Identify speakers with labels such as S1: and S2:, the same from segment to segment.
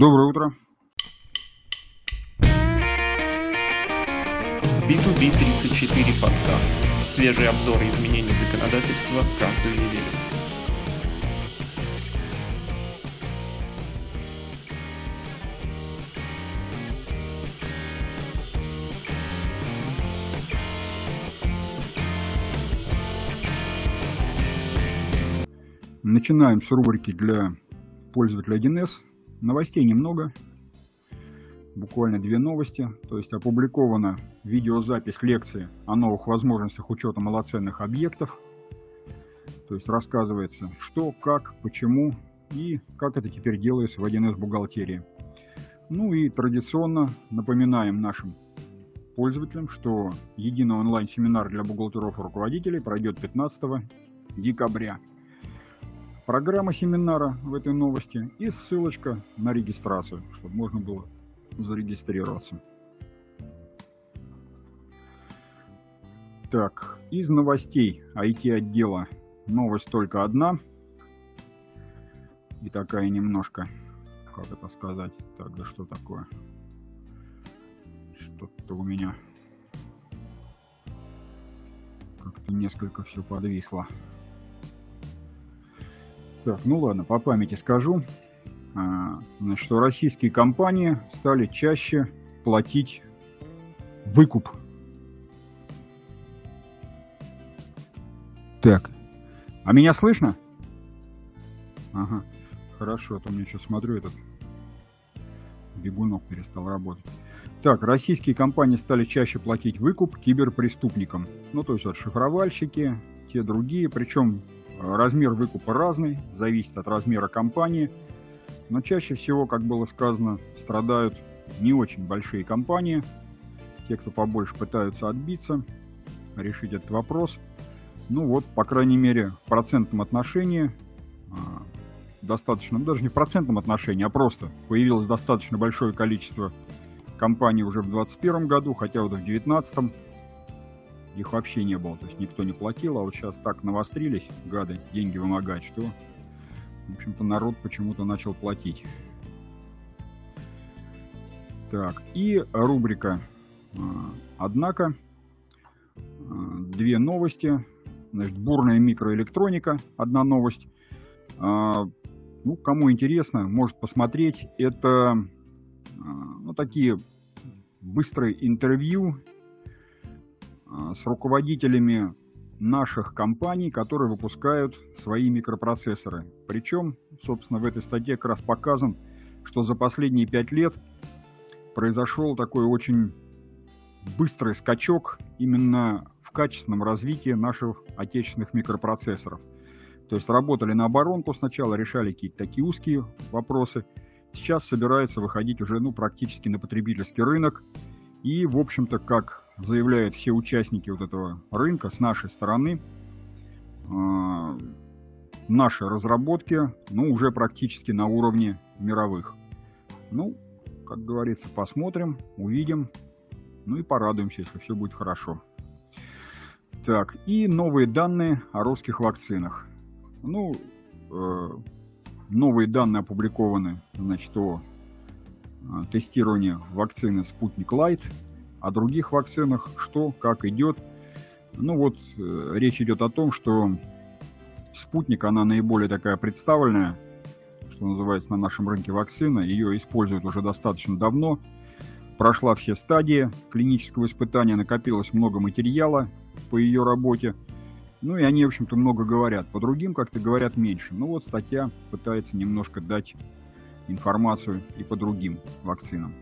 S1: Доброе утро.
S2: B2B34 подкаст. Свежие обзоры изменений законодательства каждую неделю.
S1: Начинаем с рубрики для пользователя 1С. Новостей немного, буквально две новости. То есть опубликована видеозапись лекции о новых возможностях учета малоценных объектов. То есть рассказывается, что, как, почему и как это теперь делается в 1С бухгалтерии. Ну и традиционно напоминаем нашим пользователям, что единый онлайн-семинар для бухгалтеров и руководителей пройдет 15 декабря. Программа семинара в этой новости и ссылочка на регистрацию, чтобы можно было зарегистрироваться. Так, из новостей IT-отдела новость только одна. И такая немножко, как это сказать, так, да что такое? Что-то у меня как-то несколько все подвисло. Так, ну ладно, по памяти скажу. А, что российские компании стали чаще платить выкуп. Так, а меня слышно? Ага, хорошо, а то мне что смотрю, этот бегунок перестал работать. Так, российские компании стали чаще платить выкуп киберпреступникам. Ну, то есть вот шифровальщики, те другие. Причем размер выкупа разный, зависит от размера компании – но чаще всего, как было сказано, страдают не очень большие компании, те, кто побольше пытаются отбиться, решить этот вопрос. Ну вот, по крайней мере, в процентном отношении а, достаточно, ну даже не в процентном отношении, а просто появилось достаточно большое количество компаний уже в 2021 году, хотя вот в 2019 их вообще не было, то есть никто не платил, а вот сейчас так навострились, гады, деньги вымогать, что в общем-то, народ почему-то начал платить. Так, и рубрика а, «Однако». А, две новости. Значит, бурная микроэлектроника, одна новость. А, ну, кому интересно, может посмотреть. Это ну, такие быстрые интервью с руководителями наших компаний, которые выпускают свои микропроцессоры. Причем, собственно, в этой статье как раз показан, что за последние пять лет произошел такой очень быстрый скачок именно в качественном развитии наших отечественных микропроцессоров. То есть работали на оборонку сначала, решали какие-то такие узкие вопросы. Сейчас собираются выходить уже ну, практически на потребительский рынок. И, в общем-то, как заявляют все участники вот этого рынка с нашей стороны, э, наши разработки, ну, уже практически на уровне мировых. Ну, как говорится, посмотрим, увидим, ну и порадуемся, если все будет хорошо. Так, и новые данные о русских вакцинах. Ну, э, новые данные опубликованы, значит, о э, тестировании вакцины «Спутник Лайт» о других вакцинах, что, как идет. Ну вот, э, речь идет о том, что спутник, она наиболее такая представленная, что называется, на нашем рынке вакцина. Ее используют уже достаточно давно. Прошла все стадии клинического испытания, накопилось много материала по ее работе. Ну и они, в общем-то, много говорят. По другим как-то говорят меньше. Ну вот статья пытается немножко дать информацию и по другим вакцинам.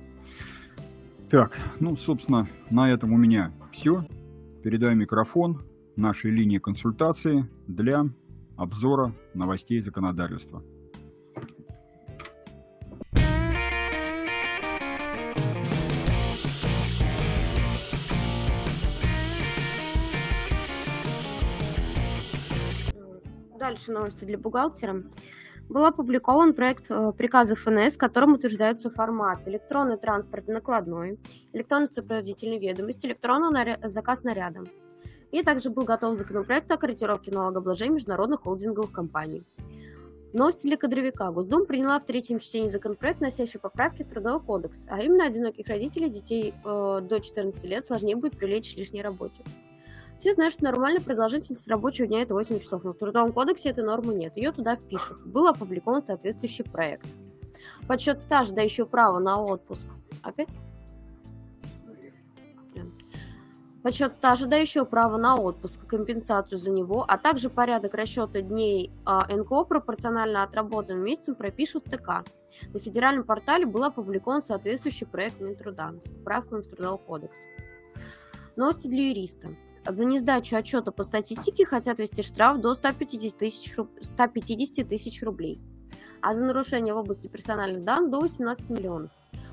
S1: Так, ну, собственно, на этом у меня все. Передаю микрофон нашей линии консультации для обзора новостей законодательства.
S3: Дальше новости для бухгалтера был опубликован проект э, приказа ФНС, которым утверждается формат электронный транспорт накладной, электронный сопроводительный ведомость, электронный наря... заказ нарядом. И также был готов законопроект о корректировке налогообложения международных холдинговых компаний. Новости для кадровика. Госдума приняла в третьем чтении законопроект, носящий поправки в Трудовой кодекс, а именно одиноких родителей детей э, до 14 лет сложнее будет привлечь к лишней работе. Все знают, что нормальная продолжительность рабочего дня это 8 часов, но в Трудовом кодексе этой нормы нет, ее туда впишут. Был опубликован соответствующий проект. Подсчет стажа, дающего право на отпуск. Опять? подсчет стажа, дающего право на отпуск компенсацию за него, а также порядок расчета дней а, НКО пропорционально отработанным месяцам пропишут ТК. На федеральном портале был опубликован соответствующий проект Минтруда с поправками в Трудовой кодекс. Новости для юриста. За несдачу отчета по статистике хотят ввести штраф до 150 тысяч, 150 тысяч рублей, а за нарушение в области персональных данных до 18 миллионов.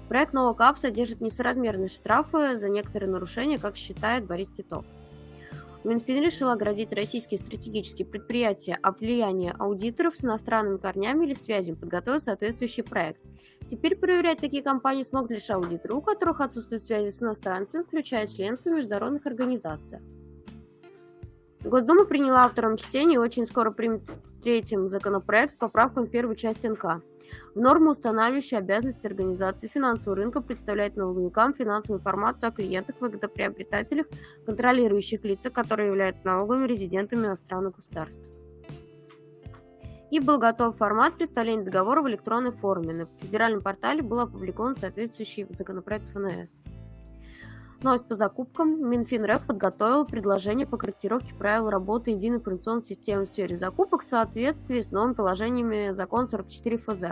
S3: Проект нового КАП содержит несоразмерные штрафы за некоторые нарушения, как считает Борис Титов. Минфин решил оградить российские стратегические предприятия от влияния аудиторов с иностранными корнями или связями, подготовил соответствующий проект. Теперь проверять такие компании смогут лишь аудиторы, у которых отсутствуют связи с иностранцами, включая членство международных организаций. Госдума приняла во втором чтении и очень скоро примет в третьем законопроект с поправками первой части НК в норму, устанавливающие обязанности организации финансового рынка представлять налоговикам финансовую информацию о клиентах, выгодоприобретателях, контролирующих лицах, которые являются налоговыми резидентами иностранных государств. И был готов формат представления договора в электронной форме. На федеральном портале был опубликован соответствующий законопроект ФНС. Новость по закупкам. Минфинрэп подготовил предложение по корректировке правил работы единой информационной системы в сфере закупок в соответствии с новыми положениями закона 44 ФЗ.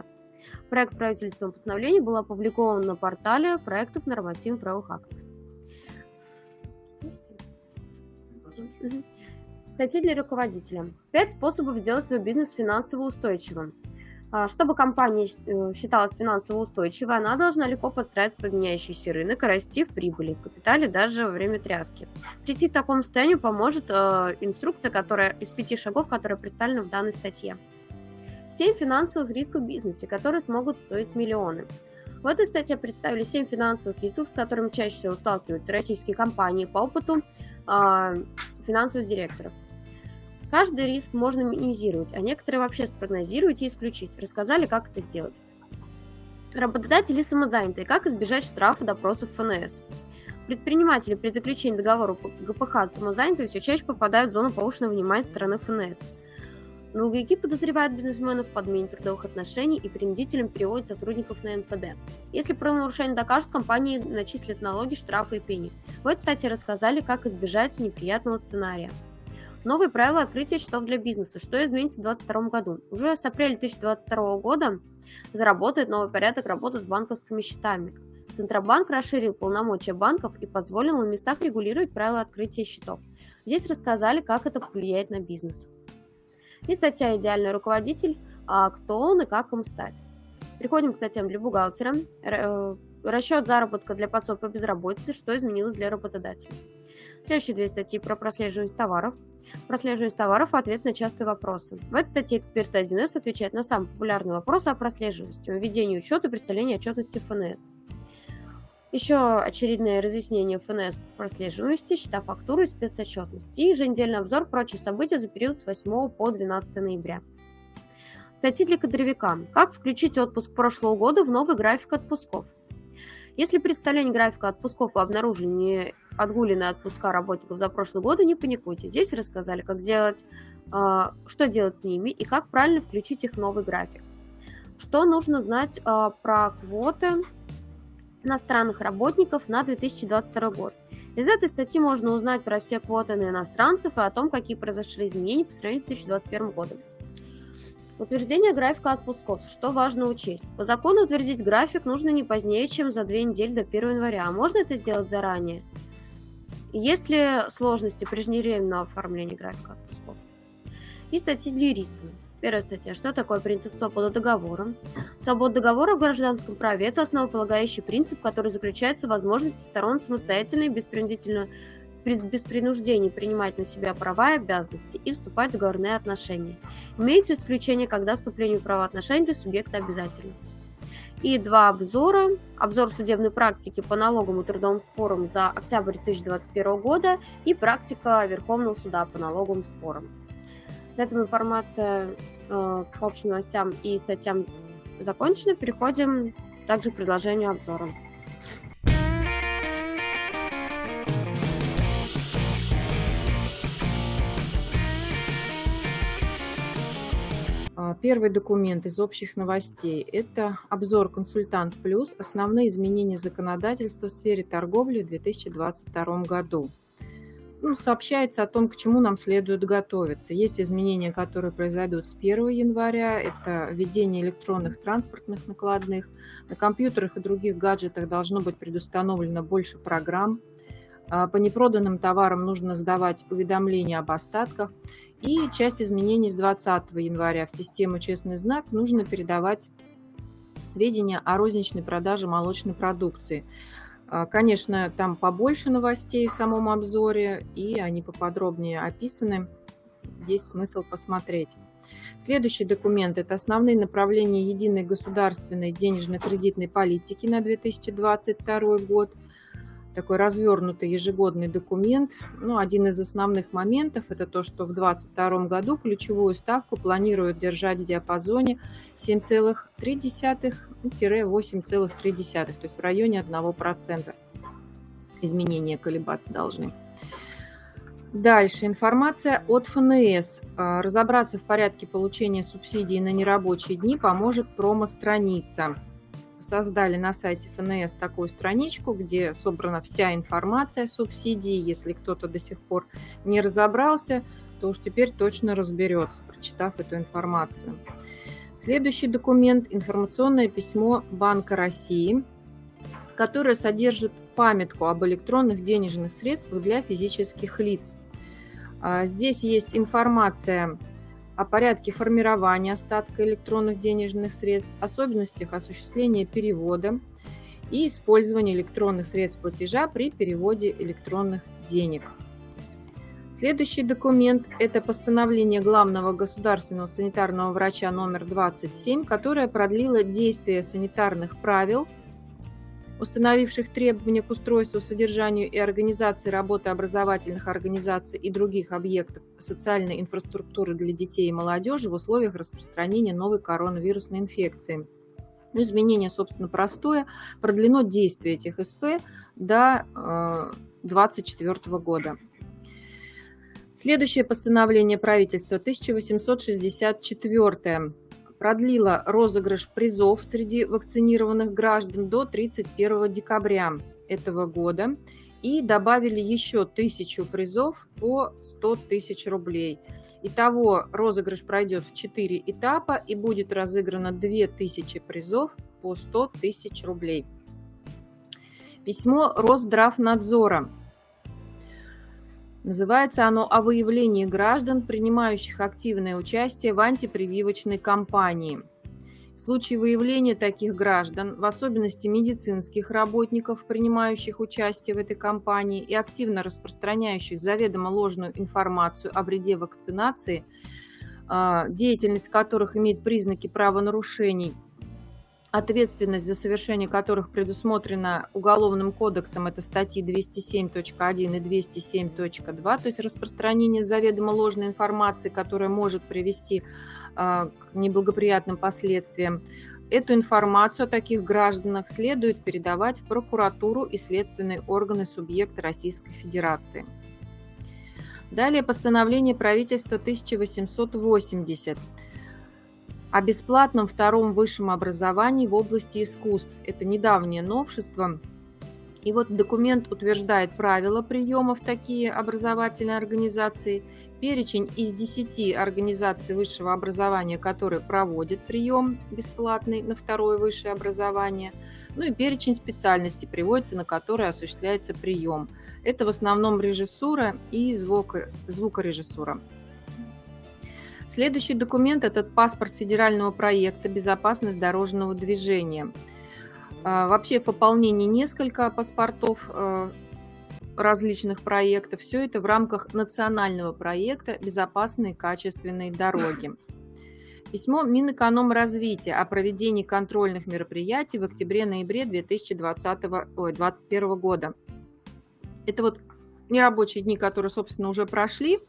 S3: Проект правительственного постановления был опубликован на портале проектов нормативных правовых актов. Статьи для руководителя. Пять способов сделать свой бизнес финансово устойчивым. А, чтобы компания э, считалась финансово устойчивой, она должна легко подстраиваться под меняющийся рынок и расти в прибыли, в капитале даже во время тряски. Прийти к такому состоянию поможет э, инструкция, которая из пяти шагов, которая представлена в данной статье. Семь финансовых рисков в бизнесе, которые смогут стоить миллионы. В этой статье представили семь финансовых рисков, с которыми чаще всего сталкиваются российские компании по опыту э, финансовых директоров. Каждый риск можно минимизировать, а некоторые вообще спрогнозировать и исключить. Рассказали, как это сделать. Работодатели самозанятые. Как избежать штрафа допросов ФНС? Предприниматели при заключении договора ГПХ с самозанятыми все чаще попадают в зону повышенного внимания стороны ФНС. Налоговики подозревают бизнесменов в подмене трудовых отношений и принудительном переводе сотрудников на НПД. Если правонарушение докажут, компании начислят налоги, штрафы и пени. В этой статье рассказали, как избежать неприятного сценария. Новые правила открытия счетов для бизнеса. Что изменится в 2022 году? Уже с апреля 2022 года заработает новый порядок работы с банковскими счетами. Центробанк расширил полномочия банков и позволил на местах регулировать правила открытия счетов. Здесь рассказали, как это повлияет на бизнес. И статья «Идеальный руководитель. А кто он и как им стать?». Переходим к статьям для бухгалтера. Э, расчет заработка для пособия по безработице. Что изменилось для работодателя. Следующие две статьи про прослеживание товаров. Прослеживание товаров – ответ на частые вопросы. В этой статье эксперт 1С отвечает на самые популярные вопросы о прослеживаемости, введении учета и представлении отчетности ФНС. Еще очередное разъяснение ФНС по прослеживаемости, счета фактуры и спецотчетности. И еженедельный обзор прочих событий за период с 8 по 12 ноября. Статьи для кадровика. Как включить отпуск прошлого года в новый график отпусков? Если представление графика отпусков вы обнаружили отгуленные отпуска работников за прошлый год, не паникуйте. Здесь рассказали, как сделать, а, что делать с ними и как правильно включить их в новый график. Что нужно знать а, про квоты иностранных работников на 2022 год. Из этой статьи можно узнать про все квоты на иностранцев и о том, какие произошли изменения по сравнению с 2021 годом. Утверждение графика отпусков. Что важно учесть? По закону утвердить график нужно не позднее, чем за две недели до 1 января. А можно это сделать заранее? Есть ли сложности преждевременного оформления графика отпусков? И статьи для юристов. Первая статья. Что такое принцип свободы договора? Свобода договора в гражданском праве – это основополагающий принцип, который заключается в возможности сторон самостоятельно и беспринудительно без принуждения принимать на себя права и обязанности и вступать в договорные отношения. Имеются исключения, когда вступление в правоотношения для субъекта обязательно. И два обзора. Обзор судебной практики по налоговым и трудовым спорам за октябрь 2021 года и практика Верховного суда по налоговым спорам. На этом информация э, по общим новостям и статьям закончены. Переходим также к предложению обзора.
S4: Первый документ из общих новостей – это обзор «Консультант Плюс. Основные изменения законодательства в сфере торговли в 2022 году». Ну, сообщается о том, к чему нам следует готовиться. Есть изменения, которые произойдут с 1 января. Это введение электронных транспортных накладных. На компьютерах и других гаджетах должно быть предустановлено больше программ. А, по непроданным товарам нужно сдавать уведомления об остатках. И часть изменений с 20 января в систему «Честный знак» нужно передавать сведения о розничной продаже молочной продукции. А, конечно, там побольше новостей в самом обзоре, и они поподробнее описаны. Есть смысл посмотреть. Следующий документ – это основные направления единой государственной денежно-кредитной политики на 2022 год – такой развернутый ежегодный документ. Ну, один из основных моментов – это то, что в 2022 году ключевую ставку планируют держать в диапазоне 7,3-8,3, то есть в районе 1%. Изменения колебаться должны. Дальше. Информация от ФНС. А, разобраться в порядке получения субсидий на нерабочие дни поможет промо-страница создали на сайте ФНС такую страничку, где собрана вся информация о субсидии. Если кто-то до сих пор не разобрался, то уж теперь точно разберется, прочитав эту информацию. Следующий документ – информационное письмо Банка России, которое содержит памятку об электронных денежных средствах для физических лиц. А, здесь есть информация о порядке формирования остатка электронных денежных средств, особенностях осуществления перевода и использования электронных средств платежа при переводе электронных денег. Следующий документ – это постановление главного государственного санитарного врача номер 27, которое продлило действие санитарных правил – установивших требования к устройству, содержанию и организации работы образовательных организаций и других объектов социальной инфраструктуры для детей и молодежи в условиях распространения новой коронавирусной инфекции. Но изменение, собственно, простое. Продлено действие этих СП до 2024 э, года. Следующее постановление правительства 1864 продлила розыгрыш призов среди вакцинированных граждан до 31 декабря этого года и добавили еще тысячу призов по 100 тысяч рублей. Итого розыгрыш пройдет в 4 этапа и будет разыграно 2000 призов по 100 тысяч рублей. Письмо Росздравнадзора Называется оно «О выявлении граждан, принимающих активное участие в антипрививочной кампании». В случае выявления таких граждан, в особенности медицинских работников, принимающих участие в этой кампании и активно распространяющих заведомо ложную информацию о вреде вакцинации, а, деятельность которых имеет признаки правонарушений – ответственность за совершение которых предусмотрена Уголовным кодексом, это статьи 207.1 и 207.2, то есть распространение заведомо ложной информации, которая может привести э, к неблагоприятным последствиям. Эту информацию о таких гражданах следует передавать в прокуратуру и следственные органы субъекта Российской Федерации. Далее постановление правительства 1880 о бесплатном втором высшем образовании в области искусств. Это недавнее новшество. И вот документ утверждает правила приема в такие образовательные организации, перечень из 10 организаций высшего образования, которые проводят прием бесплатный на второе высшее образование, ну и перечень специальностей приводится, на которые осуществляется прием. Это в основном режиссура и звук, звукорежиссура. Следующий документ – это паспорт федерального проекта «Безопасность дорожного движения». А, вообще в пополнении несколько паспортов э, различных проектов. Все это в рамках национального проекта «Безопасные качественные дороги». Письмо Минэкономразвития о проведении контрольных мероприятий в октябре-ноябре 2020, 2021 года. Это вот нерабочие дни, которые, собственно, уже прошли.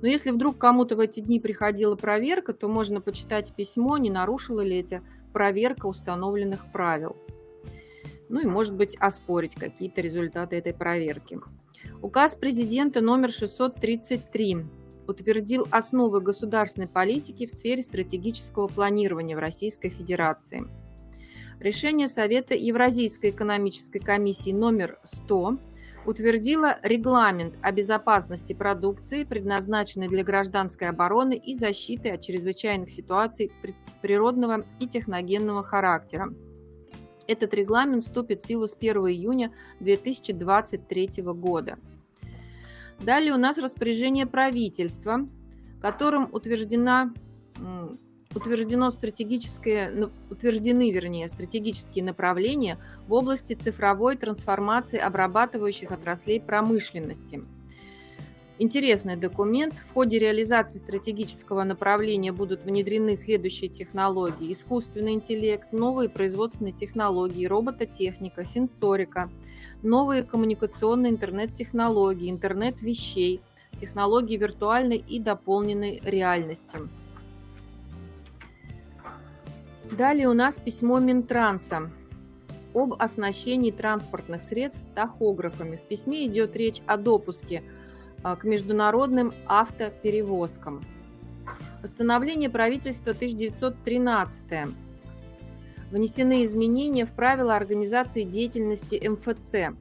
S4: Но если вдруг кому-то в эти дни приходила проверка, то можно почитать письмо, не нарушила ли эта проверка установленных правил. Ну и, может быть, оспорить какие-то результаты этой проверки. Указ президента номер 633 утвердил основы государственной политики в сфере стратегического планирования в Российской Федерации. Решение Совета Евразийской экономической комиссии номер 100 утвердила регламент о безопасности продукции, предназначенной для гражданской обороны и защиты от чрезвычайных ситуаций природного и техногенного характера. Этот регламент вступит в силу с 1 июня 2023 года. Далее у нас распоряжение правительства, которым утверждена утверждено стратегическое, утверждены, вернее, стратегические направления в области цифровой трансформации обрабатывающих отраслей промышленности. Интересный документ. В ходе реализации стратегического направления будут внедрены следующие технологии. Искусственный интеллект, новые производственные технологии, робототехника, сенсорика, новые коммуникационные интернет-технологии, интернет вещей, технологии виртуальной и дополненной реальности. Далее у нас письмо Минтранса об оснащении транспортных средств тахографами. В письме идет речь о допуске а, к международным автоперевозкам. Постановление правительства 1913. Внесены изменения в правила организации деятельности МФЦ.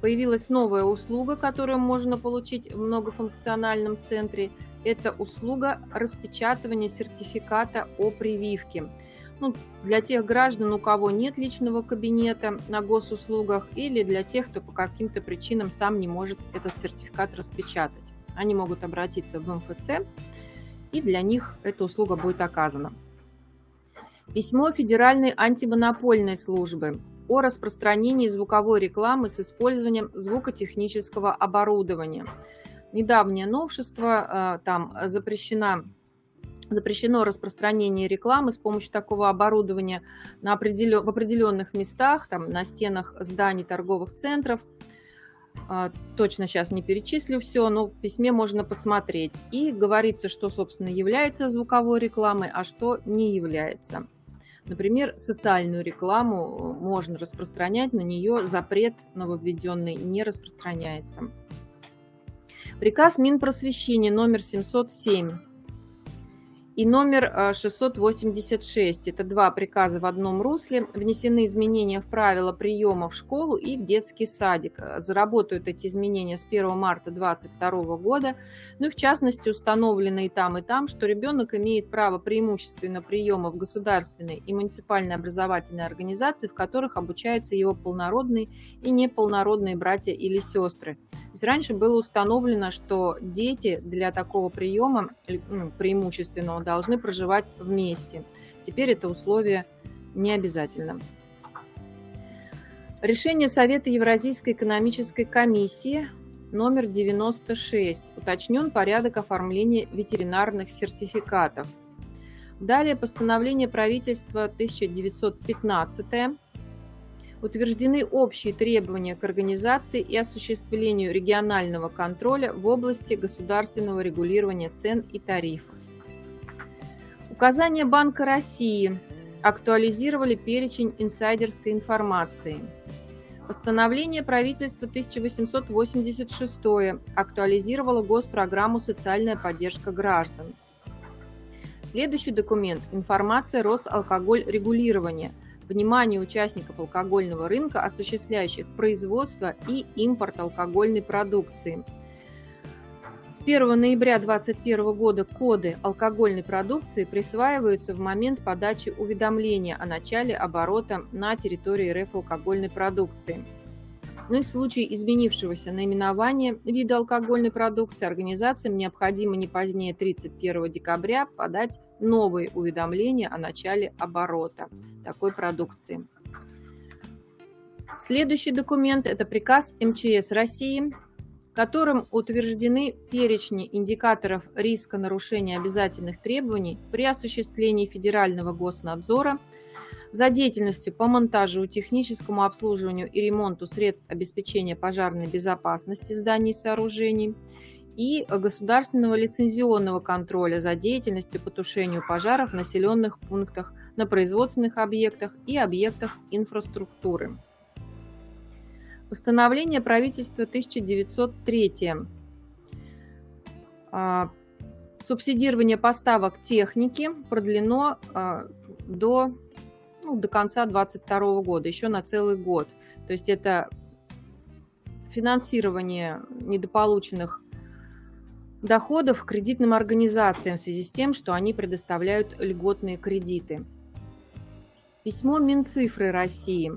S4: Появилась новая услуга, которую можно получить в многофункциональном центре. Это услуга распечатывания сертификата о прививке – ну, для тех граждан, у кого нет личного кабинета на госуслугах, или для тех, кто по каким-то причинам сам не может этот сертификат распечатать. Они могут обратиться в МФЦ, и для них эта услуга будет оказана. Письмо Федеральной антимонопольной службы о распространении звуковой рекламы с использованием звукотехнического оборудования. Недавнее новшество, э, там запрещена запрещено распространение рекламы с помощью такого оборудования на определен... в определенных местах, там, на стенах зданий торговых центров. А, точно сейчас не перечислю все, но в письме можно посмотреть. И говорится, что, собственно, является звуковой рекламой, а что не является. Например, социальную рекламу можно распространять, на нее запрет нововведенный не распространяется. Приказ Минпросвещения номер 707 и номер 686. Э, Это два приказа в одном русле. Внесены изменения в правила приема в школу и в детский садик. Э, заработают эти изменения с 1 марта 2022 года. Ну и в частности установлено и там, и там, что ребенок имеет право преимущественно приема в государственные и муниципальные образовательные организации, в которых обучаются его полнородные и неполнородные братья или сестры. То есть раньше было установлено, что дети для такого приема, ну, преимущественного должны проживать вместе. Теперь это условие не обязательно. Решение Совета Евразийской экономической комиссии номер 96. Уточнен порядок оформления ветеринарных сертификатов. Далее постановление правительства 1915 утверждены общие требования к организации и осуществлению регионального контроля в области государственного регулирования цен и тарифов. Указания Банка России актуализировали перечень инсайдерской информации. Постановление правительства 1886 актуализировало госпрограмму «Социальная поддержка граждан». Следующий документ – информация Росалкоголь регулирования. Внимание участников алкогольного рынка, осуществляющих производство и импорт алкогольной продукции – с 1 ноября 2021 года коды алкогольной продукции присваиваются в момент подачи уведомления о начале оборота на территории РФ алкогольной продукции. Ну и в случае изменившегося наименования вида алкогольной продукции организациям необходимо не позднее 31 декабря подать новые уведомления о начале оборота такой продукции. Следующий документ – это приказ МЧС России которым утверждены перечни индикаторов риска нарушения обязательных требований при осуществлении федерального госнадзора за деятельностью по монтажу, техническому обслуживанию и ремонту средств обеспечения пожарной безопасности зданий и сооружений и государственного лицензионного контроля за деятельностью по тушению пожаров в населенных пунктах, на производственных объектах и объектах инфраструктуры. Постановление правительства 1903. А, субсидирование поставок техники продлено а, до ну, до конца 2022 года, еще на целый год. То есть это финансирование недополученных доходов кредитным организациям в связи с тем, что они предоставляют льготные кредиты. Письмо Минцифры России.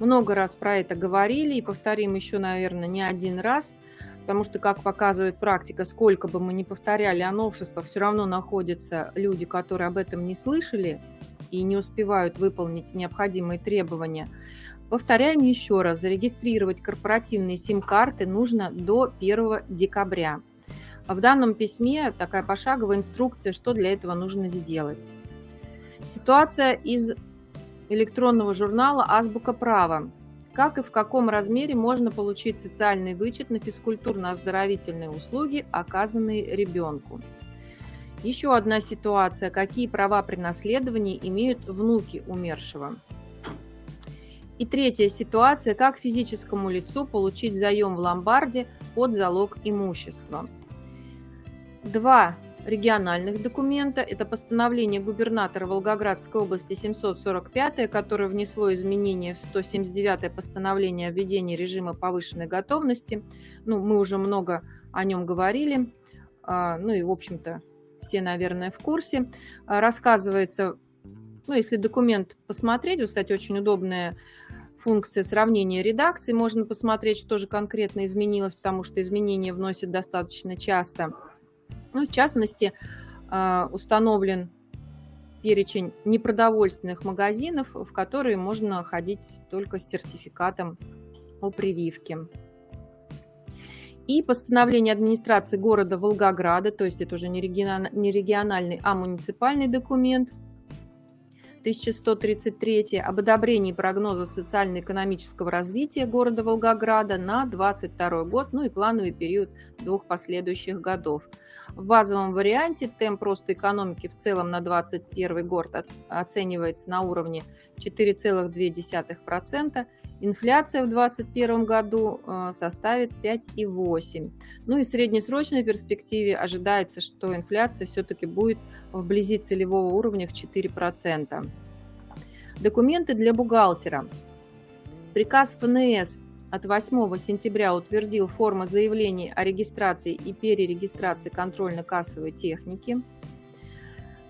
S4: Много раз про это говорили и повторим еще, наверное, не один раз, потому что, как показывает практика, сколько бы мы ни повторяли о новшествах, все равно находятся люди, которые об этом не слышали – и не успевают выполнить необходимые требования, повторяем еще раз, зарегистрировать корпоративные сим-карты нужно до 1 декабря. В данном письме такая пошаговая инструкция, что для этого нужно сделать. Ситуация из электронного журнала «Азбука права». Как и в каком размере можно получить социальный вычет на физкультурно-оздоровительные услуги, оказанные ребенку. Еще одна ситуация. Какие права при наследовании имеют внуки умершего? И третья ситуация. Как физическому лицу получить заем в ломбарде под залог имущества? Два региональных документа. Это постановление губернатора Волгоградской области 745, которое внесло изменения в 179 постановление о введении режима повышенной готовности. Ну, мы уже много о нем говорили. А, ну и, в общем-то, все, наверное, в курсе. А, рассказывается, ну, если документ посмотреть, кстати, очень удобная функция сравнения редакций, можно посмотреть, что же конкретно изменилось, потому что изменения вносят достаточно часто. Ну, в частности, а, установлен перечень непродовольственных магазинов, в которые можно ходить только с сертификатом о прививке и постановление администрации города Волгограда, то есть это уже не региональный, а муниципальный документ, 1133 об одобрении прогноза социально-экономического развития города Волгограда на 2022 год, ну и плановый период двух последующих годов. В базовом варианте темп роста экономики в целом на 2021 год оценивается на уровне 4,2%, Инфляция в 2021 году э, составит 5,8. Ну и в среднесрочной перспективе ожидается, что инфляция все-таки будет вблизи целевого уровня в 4%. Документы для бухгалтера. Приказ ФНС от 8 сентября утвердил формы заявлений о регистрации и перерегистрации контрольно-кассовой техники –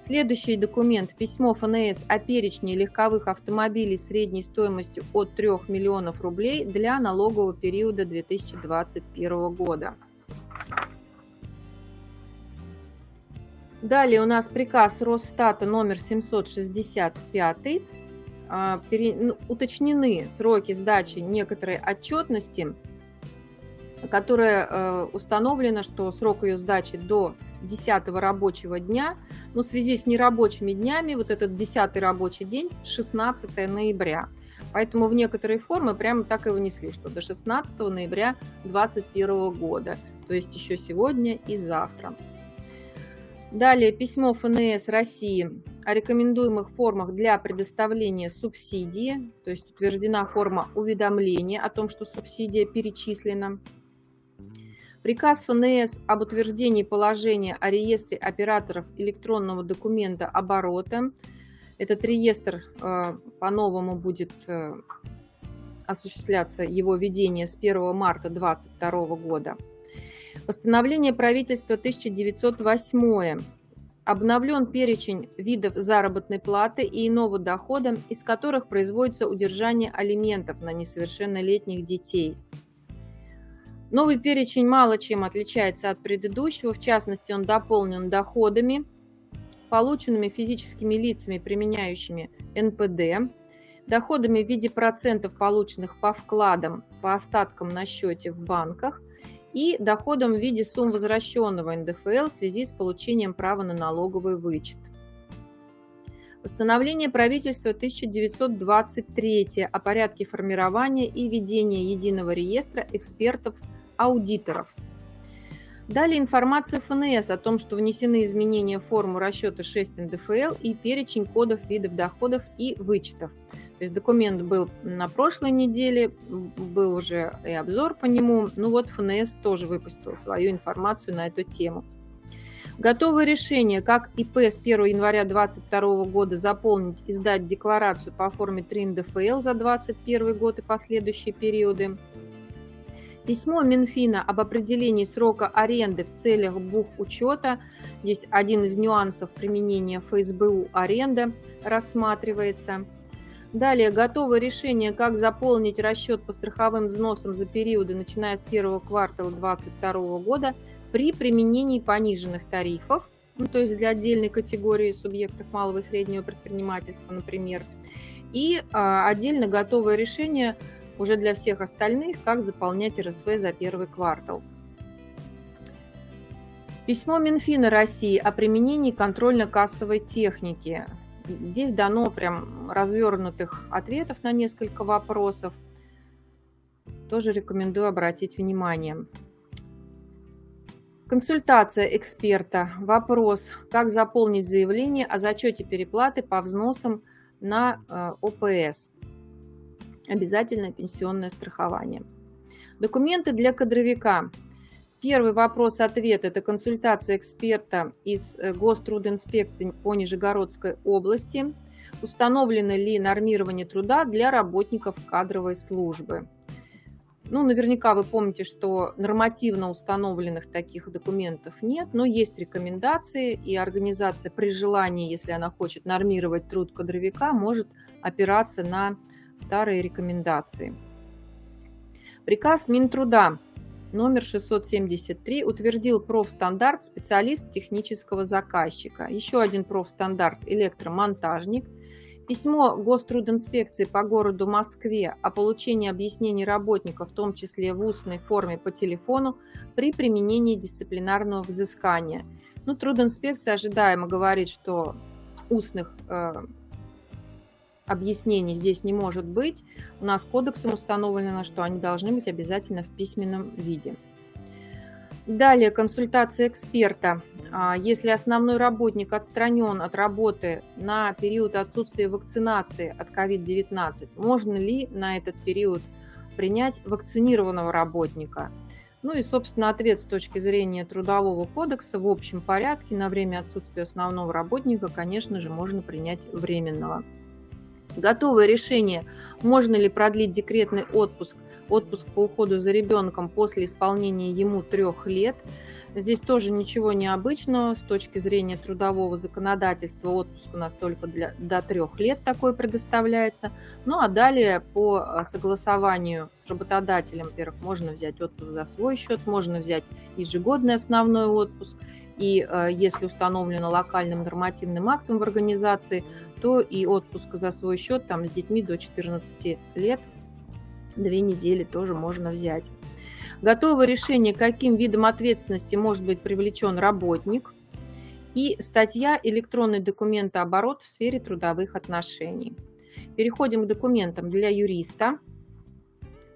S4: Следующий документ – письмо ФНС о перечне легковых автомобилей средней стоимостью от 3 миллионов рублей для налогового периода 2021 года. Далее у нас приказ Росстата номер 765. А, ну, уточнены сроки сдачи некоторой отчетности, которая э, установлена, что срок ее сдачи до 10 рабочего дня, но в связи с нерабочими днями, вот этот 10 рабочий день, 16 ноября. Поэтому в некоторые формы прямо так и вынесли, что до 16 ноября 2021 года, то есть еще сегодня и завтра. Далее письмо ФНС России о рекомендуемых формах для предоставления субсидии, то есть утверждена форма уведомления о том, что субсидия перечислена. Приказ ФНС об утверждении положения о реестре операторов электронного документа оборота. Этот реестр э, по-новому будет э, осуществляться его ведение с 1 марта 2022 года. Постановление правительства 1908 обновлен перечень видов заработной платы и иного дохода, из которых производится удержание алиментов на несовершеннолетних детей – Новый перечень мало чем отличается от предыдущего, в частности, он дополнен доходами, полученными физическими лицами, применяющими НПД, доходами в виде процентов, полученных по вкладам, по остаткам на счете в банках, и доходом в виде сумм возвращенного НДФЛ в связи с получением права на налоговый вычет. Постановление правительства 1923 о порядке формирования и ведения единого реестра экспертов-аудиторов. Далее информация ФНС о том, что внесены изменения в форму расчета 6 НДФЛ и перечень кодов видов доходов и вычетов. То есть документ был на прошлой неделе, был уже и обзор по нему. Ну вот ФНС тоже выпустил свою информацию на эту тему. Готовое решение, как ИП с 1 января 2022 года заполнить и сдать декларацию по форме 3 НДФЛ за 2021 год и последующие периоды. Письмо Минфина об определении срока аренды в целях бухучета. Здесь один из нюансов применения ФСБУ аренда рассматривается – Далее готовое решение, как заполнить расчет по страховым взносам за периоды, начиная с первого квартала 2022 года при применении пониженных тарифов, ну, то есть для отдельной категории субъектов малого и среднего предпринимательства, например. И а, отдельно готовое решение уже для всех остальных, как заполнять РСВ за первый квартал. Письмо Минфина России о применении контрольно-кассовой техники. Здесь дано прям развернутых ответов на несколько вопросов. Тоже рекомендую обратить внимание. Консультация эксперта. Вопрос, как заполнить заявление о зачете переплаты по взносам на э, ОПС. Обязательное пенсионное страхование. Документы для кадровика. Первый вопрос-ответ – это консультация эксперта из э, Гострудинспекции по Нижегородской области. Установлено ли нормирование труда для работников кадровой службы? Ну, наверняка вы помните, что нормативно установленных таких документов нет, но есть рекомендации, и организация при желании, если она хочет нормировать труд кадровика, может опираться на старые рекомендации. Приказ Минтруда номер 673 утвердил профстандарт специалист технического заказчика. Еще один профстандарт электромонтажник. Письмо Гострудинспекции по городу Москве о получении объяснений работника, в том числе в устной форме по телефону, при применении дисциплинарного взыскания. Ну, трудинспекция ожидаемо говорит, что устных э, объяснений здесь не может быть. У нас кодексом установлено, что они должны быть обязательно в письменном виде. Далее консультация эксперта. А, если основной работник отстранен от работы на период отсутствия вакцинации от COVID-19, можно ли на этот период принять вакцинированного работника? Ну и, собственно, ответ с точки зрения Трудового кодекса в общем порядке на время отсутствия основного работника, конечно же, можно принять временного. Готовое решение, можно ли продлить декретный отпуск, отпуск по уходу за ребенком после исполнения ему трех лет. Здесь тоже ничего необычного с точки зрения трудового законодательства. Отпуск у нас только для, до трех лет такой предоставляется. Ну а далее по а, согласованию с работодателем, во-первых, можно взять отпуск за свой счет, можно взять ежегодный основной отпуск. И э, если установлено локальным нормативным актом в организации, то и отпуск за свой счет там с детьми до 14 лет две недели тоже можно взять. Готовое решение, каким видом ответственности может быть привлечен работник. И статья «Электронный документооборот в сфере трудовых отношений». Переходим к документам для юриста.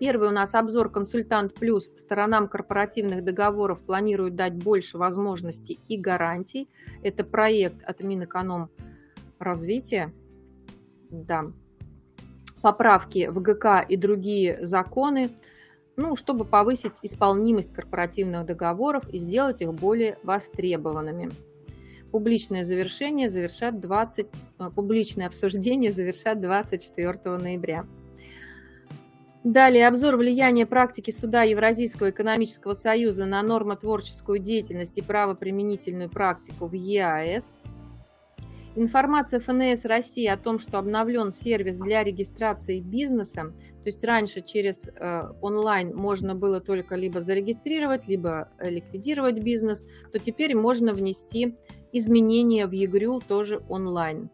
S4: Первый у нас обзор «Консультант плюс». Сторонам корпоративных договоров планируют дать больше возможностей и гарантий. Это проект от Минэкономразвития. Да. Поправки в ГК и другие законы, ну, чтобы повысить исполнимость корпоративных договоров и сделать их более востребованными. Публичное завершение завершат 20, э, публичное обсуждение завершат 24 ноября. Далее обзор влияния практики суда Евразийского экономического союза на нормотворческую деятельность и правоприменительную практику в ЕАЭС. Информация ФНС России о том, что обновлен сервис для регистрации бизнеса, то есть раньше через э, онлайн можно было только либо зарегистрировать, либо э, ликвидировать бизнес, то теперь можно внести изменения в ЕГРЮ тоже онлайн.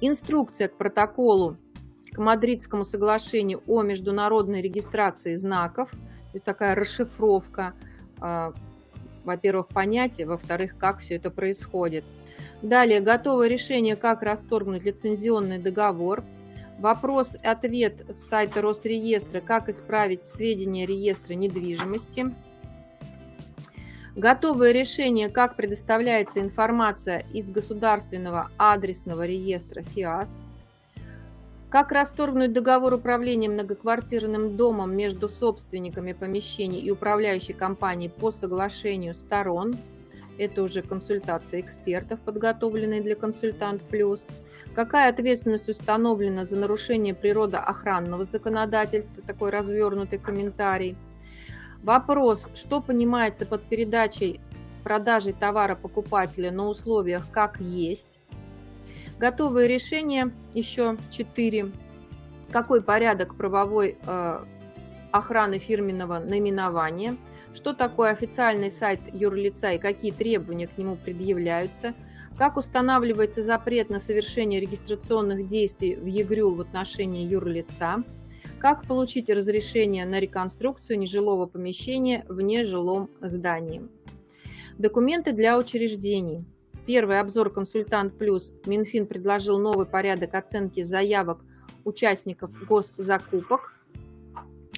S4: Инструкция к протоколу к Мадридскому соглашению о международной регистрации знаков, то есть такая расшифровка, а, во-первых, понятия, во-вторых, как все это происходит. Далее, готовое решение, как расторгнуть лицензионный договор. Вопрос-ответ с сайта Росреестра, как исправить сведения реестра недвижимости. Готовое решение, как предоставляется информация из государственного адресного реестра ФИАС. Как расторгнуть договор управления многоквартирным домом между собственниками помещений и управляющей компанией по соглашению сторон. Это уже консультация экспертов, подготовленные для «Консультант Плюс». Какая ответственность установлена за нарушение природоохранного законодательства? Такой развернутый комментарий. Вопрос, что понимается под передачей продажей товара покупателя на условиях как есть. Готовые решения еще четыре. Какой порядок правовой э, охраны фирменного наименования? Что такое официальный сайт юрлица и какие требования к нему предъявляются? Как устанавливается запрет на совершение регистрационных действий в ЕГРЮЛ в отношении юрлица? Как получить разрешение на реконструкцию нежилого помещения в нежилом здании? Документы для учреждений. Первый обзор «Консультант Плюс» Минфин предложил новый порядок оценки заявок участников госзакупок.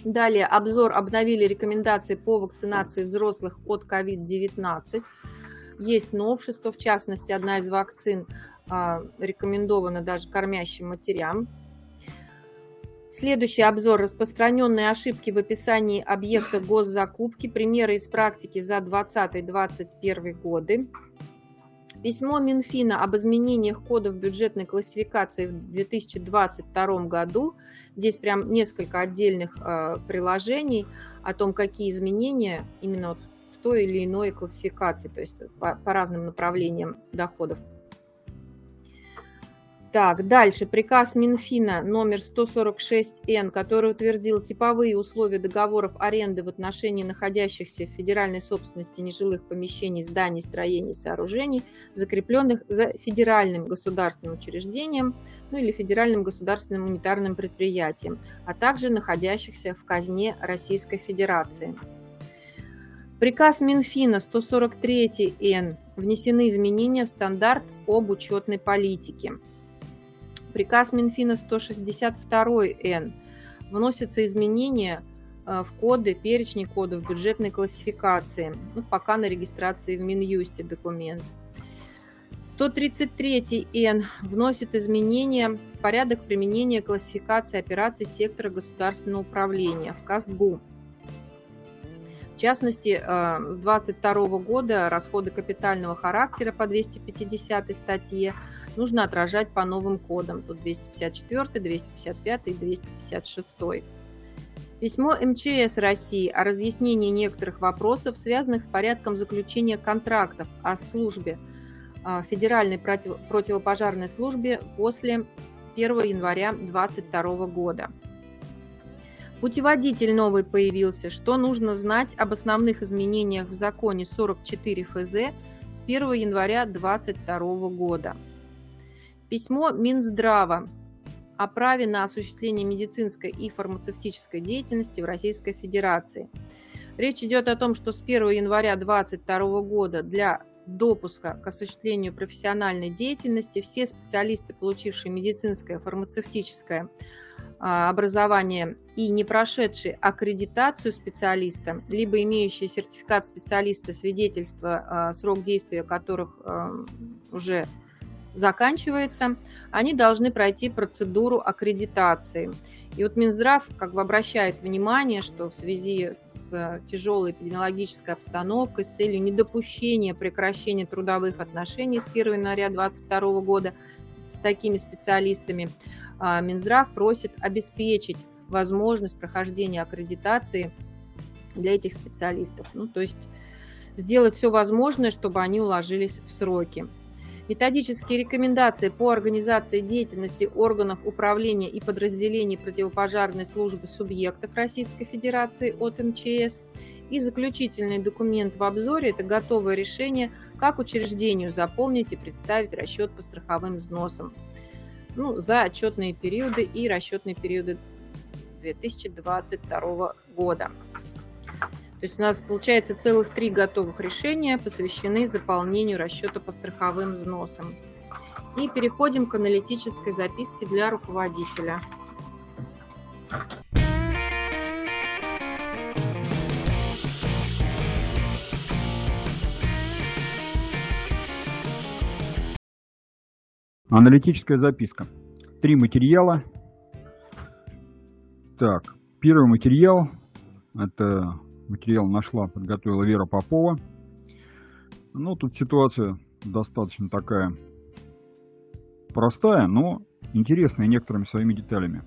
S4: Далее обзор обновили рекомендации по вакцинации взрослых от COVID-19. Есть новшества, в частности, одна из вакцин а, рекомендована даже кормящим матерям. Следующий обзор – распространенные ошибки в описании объекта госзакупки, примеры из практики за 2020-2021 годы. Письмо Минфина об изменениях кодов бюджетной классификации в 2022 году. Здесь прям несколько отдельных э, приложений о том, какие изменения именно вот в той или иной классификации, то есть по, по разным направлениям доходов так, дальше. Приказ Минфина номер 146-Н, который утвердил типовые условия договоров аренды в отношении находящихся в федеральной собственности нежилых помещений, зданий, строений, сооружений, закрепленных за федеральным государственным учреждением ну, или федеральным государственным унитарным предприятием, а также находящихся в казне Российской Федерации. Приказ Минфина 143-Н внесены изменения в стандарт об учетной политике. Приказ Минфина 162-Н. Вносятся изменения э, в коды, перечни кодов бюджетной классификации, ну, пока на регистрации в Минюсте документ. 133-Н вносит изменения в порядок применения классификации операций сектора государственного управления в КАСГУ. В частности, э, с 2022 года расходы капитального характера по 250 статье нужно отражать по новым кодам. Тут 254, 255 и 256. Письмо МЧС России о разъяснении некоторых вопросов, связанных с порядком заключения контрактов о службе э, Федеральной противопожарной службе после 1 января 2022 года. Путеводитель новый появился. Что нужно знать об основных изменениях в законе 44 ФЗ с 1 января 2022 года. Письмо Минздрава о праве на осуществление медицинской и фармацевтической деятельности в Российской Федерации. Речь идет о том, что с 1 января 2022 года для допуска к осуществлению профессиональной деятельности все специалисты, получившие медицинское, фармацевтическое, а, образование и не прошедшие аккредитацию специалиста, либо имеющие сертификат специалиста, свидетельство, а, срок действия которых а, уже заканчивается, они должны пройти процедуру аккредитации. И вот Минздрав как бы обращает внимание, что в связи с тяжелой эпидемиологической обстановкой, с целью недопущения прекращения трудовых отношений с 1 января 2022 года с такими специалистами, Минздрав просит обеспечить возможность прохождения аккредитации для этих специалистов. Ну, то есть сделать все возможное, чтобы они уложились в сроки. Методические рекомендации по организации деятельности органов управления и подразделений противопожарной службы субъектов Российской Федерации от МЧС. И заключительный документ в обзоре – это готовое решение, как учреждению заполнить и представить расчет по страховым взносам ну, за отчетные периоды и расчетные периоды 2022 года. То есть у нас получается целых три готовых решения посвящены заполнению расчета по страховым взносам. И переходим к аналитической записке для руководителя.
S1: Аналитическая записка. Три материала. Так, первый материал. Это материал нашла, подготовила Вера Попова. Ну, тут ситуация достаточно такая простая, но интересная некоторыми своими деталями.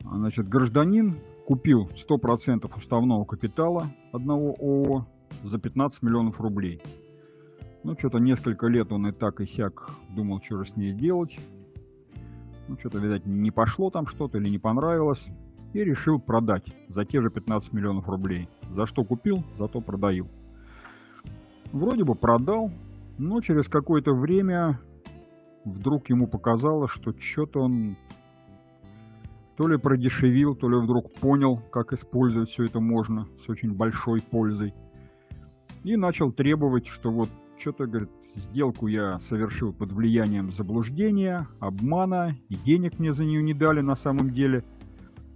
S1: Значит, гражданин купил 100% уставного капитала одного ООО за 15 миллионов рублей – ну, что-то несколько лет он и так и сяк думал, что же с ней сделать. Ну, что-то, видать, не пошло там что-то или не понравилось. И решил продать за те же 15 миллионов рублей. За что купил, зато продаю. Вроде бы продал, но через какое-то время вдруг ему показалось, что что-то он то ли продешевил, то ли вдруг понял, как использовать все это можно с очень большой пользой. И начал требовать, что вот что-то, говорит, сделку я совершил под влиянием заблуждения, обмана, и денег мне за нее не дали на самом деле.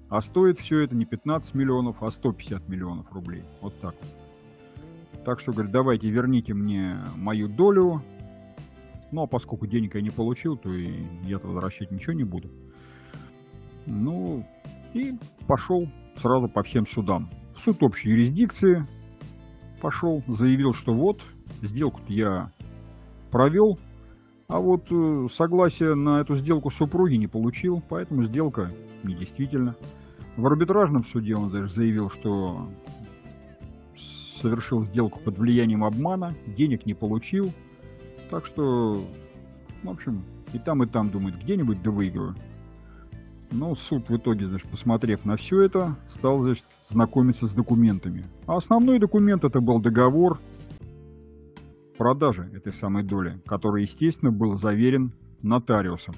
S1: А стоит все это не 15 миллионов, а 150 миллионов рублей. Вот так вот. Так что, говорит, давайте верните мне мою долю. Ну, а поскольку денег я не получил, то и я-то возвращать ничего не буду. Ну, и пошел сразу по всем судам. Суд общей юрисдикции пошел, заявил, что вот, сделку-то я провел, а вот э, согласие на эту сделку супруги не получил, поэтому сделка недействительна. В арбитражном суде он даже заявил, что совершил сделку под влиянием обмана, денег не получил. Так что, в общем, и там, и там думает, где-нибудь да выиграю. Но суд в итоге, значит, посмотрев на все это, стал, значит, знакомиться с документами. А основной документ это был договор продажи этой самой доли, который, естественно, был заверен нотариусом.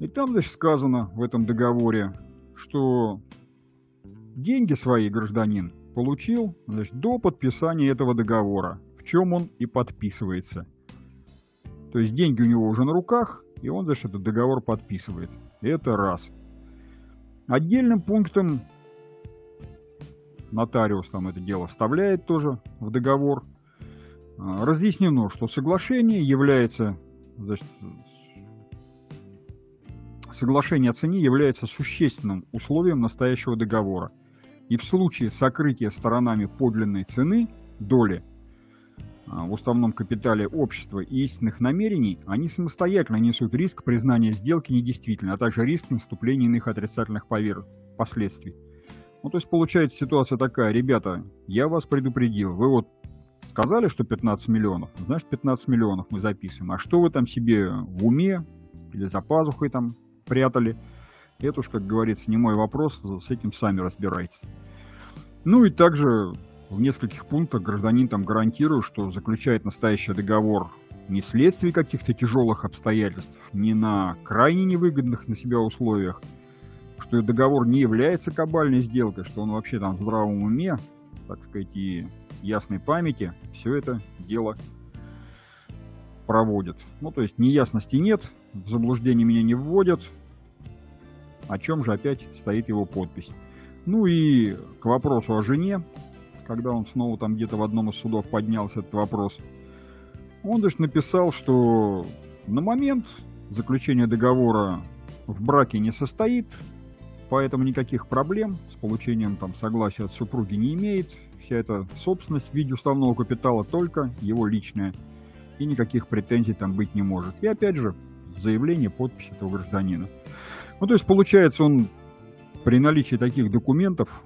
S1: И там, значит, сказано в этом договоре, что деньги свои гражданин получил значит, до подписания этого договора, в чем он и подписывается. То есть деньги у него уже на руках, и он, значит, этот договор подписывает. Это раз. Отдельным пунктом нотариус там это дело вставляет тоже в договор, разъяснено, что соглашение является, значит, соглашение о цене является существенным условием настоящего договора. И в случае сокрытия сторонами подлинной цены доли а, в уставном капитале общества и истинных намерений, они самостоятельно несут риск признания сделки недействительной, а также риск наступления иных отрицательных повер... последствий. Ну, то есть получается ситуация такая, ребята, я вас предупредил, вы вот сказали, что 15 миллионов, значит 15 миллионов мы записываем. А что вы там себе в уме или за пазухой там прятали, это уж, как говорится, не мой вопрос, с этим сами разбирайтесь. Ну и также в нескольких пунктах гражданин там гарантирует, что заключает настоящий договор не вследствие каких-то тяжелых обстоятельств, не на крайне невыгодных на себя условиях, что договор не является кабальной сделкой, что он вообще там в здравом уме, так сказать, и ясной памяти все это дело проводит. Ну, то есть неясности нет, в заблуждение меня не вводят, о чем же опять стоит его подпись. Ну и к вопросу о жене, когда он снова там где-то в одном из судов поднялся этот вопрос, он даже написал, что на момент заключения договора в браке не состоит, поэтому никаких проблем с получением там согласия от супруги не имеет, вся эта собственность в виде уставного капитала только его личная. И никаких претензий там быть не может. И опять же, заявление, подпись этого гражданина. Ну, то есть, получается, он при наличии таких документов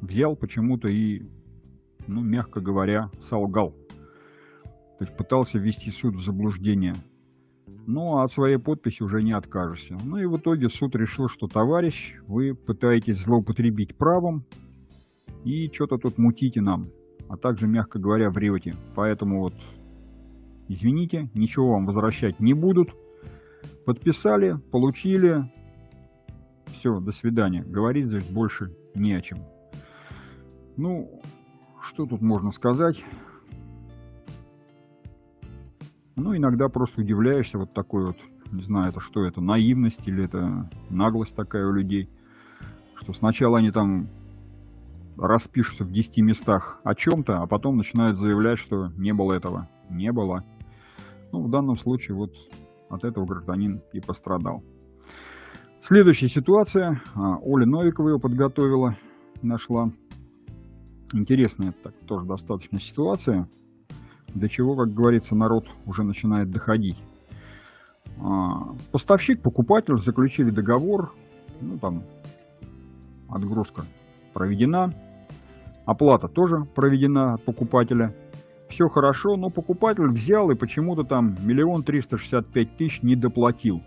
S1: взял почему-то и, ну, мягко говоря, солгал. То есть пытался ввести суд в заблуждение. Ну, а от своей подписи уже не откажешься. Ну и в итоге суд решил, что, товарищ, вы пытаетесь злоупотребить правом, и что-то тут мутите нам, а также, мягко говоря, врете. Поэтому вот, извините, ничего вам возвращать не будут. Подписали, получили, все, до свидания. Говорить здесь больше не о чем. Ну, что тут можно сказать? Ну, иногда просто удивляешься вот такой вот, не знаю, это что это, наивность или это наглость такая у людей, что сначала они там распишутся в 10 местах о чем-то, а потом начинают заявлять, что не было этого. Не было. Ну, в данном случае вот от этого гражданин и пострадал. Следующая ситуация. А, Оля Новикова ее подготовила, нашла. Интересная так, тоже достаточно ситуация, до чего, как говорится, народ уже начинает доходить. А, поставщик, покупатель заключили договор, ну там отгрузка проведена, оплата тоже проведена от покупателя. Все хорошо, но покупатель взял и почему-то там миллион триста шестьдесят пять тысяч не доплатил.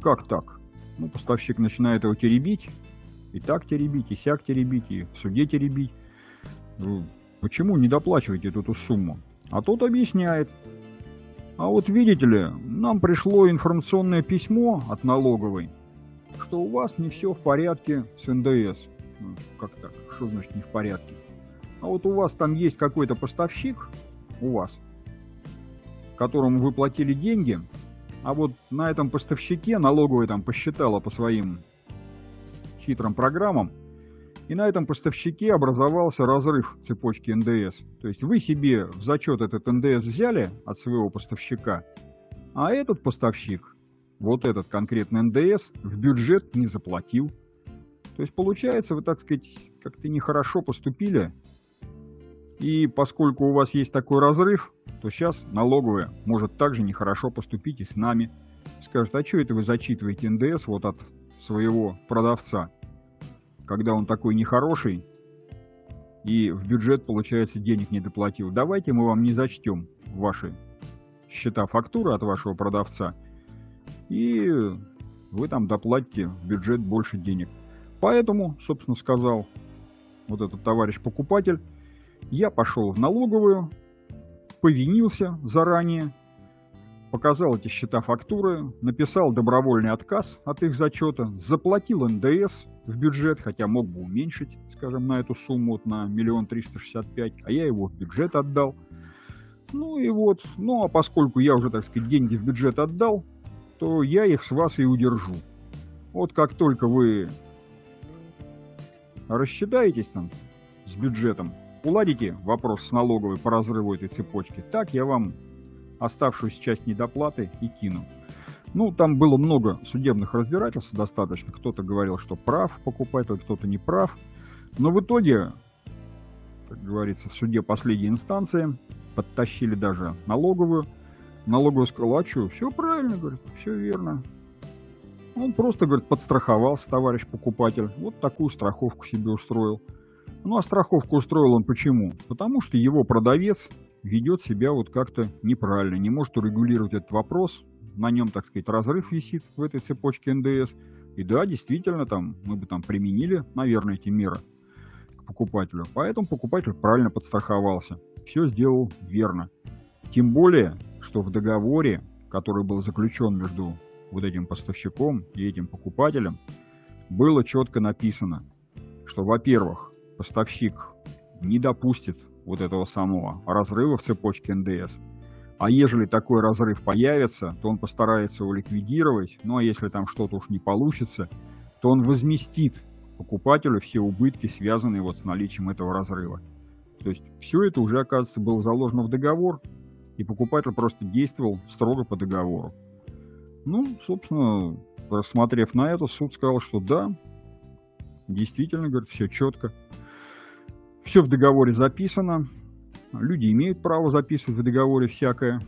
S1: Как так? Ну, поставщик начинает его теребить, и так теребить, и сяк теребить, и в суде теребить. Ну, почему не доплачиваете эту, эту сумму? А тот объясняет. А вот видите ли, нам пришло информационное письмо от налоговой, что у вас не все в порядке с НДС. Ну, как так? Что значит не в порядке? А вот у вас там есть какой-то поставщик, у вас, которому вы платили деньги, а вот на этом поставщике налоговая там посчитала по своим хитрым программам, и на этом поставщике образовался разрыв цепочки НДС. То есть вы себе в зачет этот НДС взяли от своего поставщика, а этот поставщик, вот этот конкретный НДС, в бюджет не заплатил. То есть получается, вы, так сказать, как-то нехорошо поступили. И поскольку у вас есть такой разрыв, то сейчас налоговая может также нехорошо поступить и с нами. Скажет, а что это вы зачитываете НДС вот от своего продавца? когда он такой нехороший и в бюджет, получается, денег не доплатил. Давайте мы вам не зачтем ваши счета фактуры от вашего продавца, и вы там доплатите в бюджет больше денег. Поэтому, собственно, сказал вот этот товарищ покупатель, я пошел в налоговую, повинился заранее, показал эти счета фактуры, написал добровольный отказ от их зачета, заплатил НДС в бюджет, хотя мог бы уменьшить, скажем, на эту сумму вот на миллион триста шестьдесят пять, а я его в бюджет отдал. Ну и вот, ну а поскольку я уже, так сказать, деньги в бюджет отдал, то я их с вас и удержу. Вот как только вы рассчитаетесь там с бюджетом, уладите вопрос с налоговой по разрыву этой цепочки, так я вам оставшуюся часть недоплаты и кину. Ну, там было много судебных разбирательств достаточно. Кто-то говорил, что прав покупатель, кто-то не прав. Но в итоге, как говорится, в суде последней инстанции подтащили даже налоговую. Налоговая сказала, а что, все правильно, говорит, все верно. Он просто, говорит, подстраховался, товарищ покупатель. Вот такую страховку себе устроил. Ну, а страховку устроил он почему? Потому что его продавец ведет себя вот как-то неправильно, не может урегулировать этот вопрос, на нем, так сказать, разрыв висит в этой цепочке НДС. И да, действительно, там мы бы там применили, наверное, эти меры к покупателю. Поэтому покупатель правильно подстраховался. Все сделал верно. Тем более, что в договоре, который был заключен между вот этим поставщиком и этим покупателем, было четко написано, что, во-первых, поставщик не допустит вот этого самого разрыва в цепочке НДС. А ежели такой разрыв появится, то он постарается его ликвидировать. Ну а если там что-то уж не получится, то он возместит покупателю все убытки, связанные вот с наличием этого разрыва. То есть все это уже, оказывается, было заложено в договор, и покупатель просто действовал строго по договору. Ну, собственно, рассмотрев на это, суд сказал, что да, действительно, говорит, все четко. Все в договоре записано. Люди имеют право записывать в договоре всякое,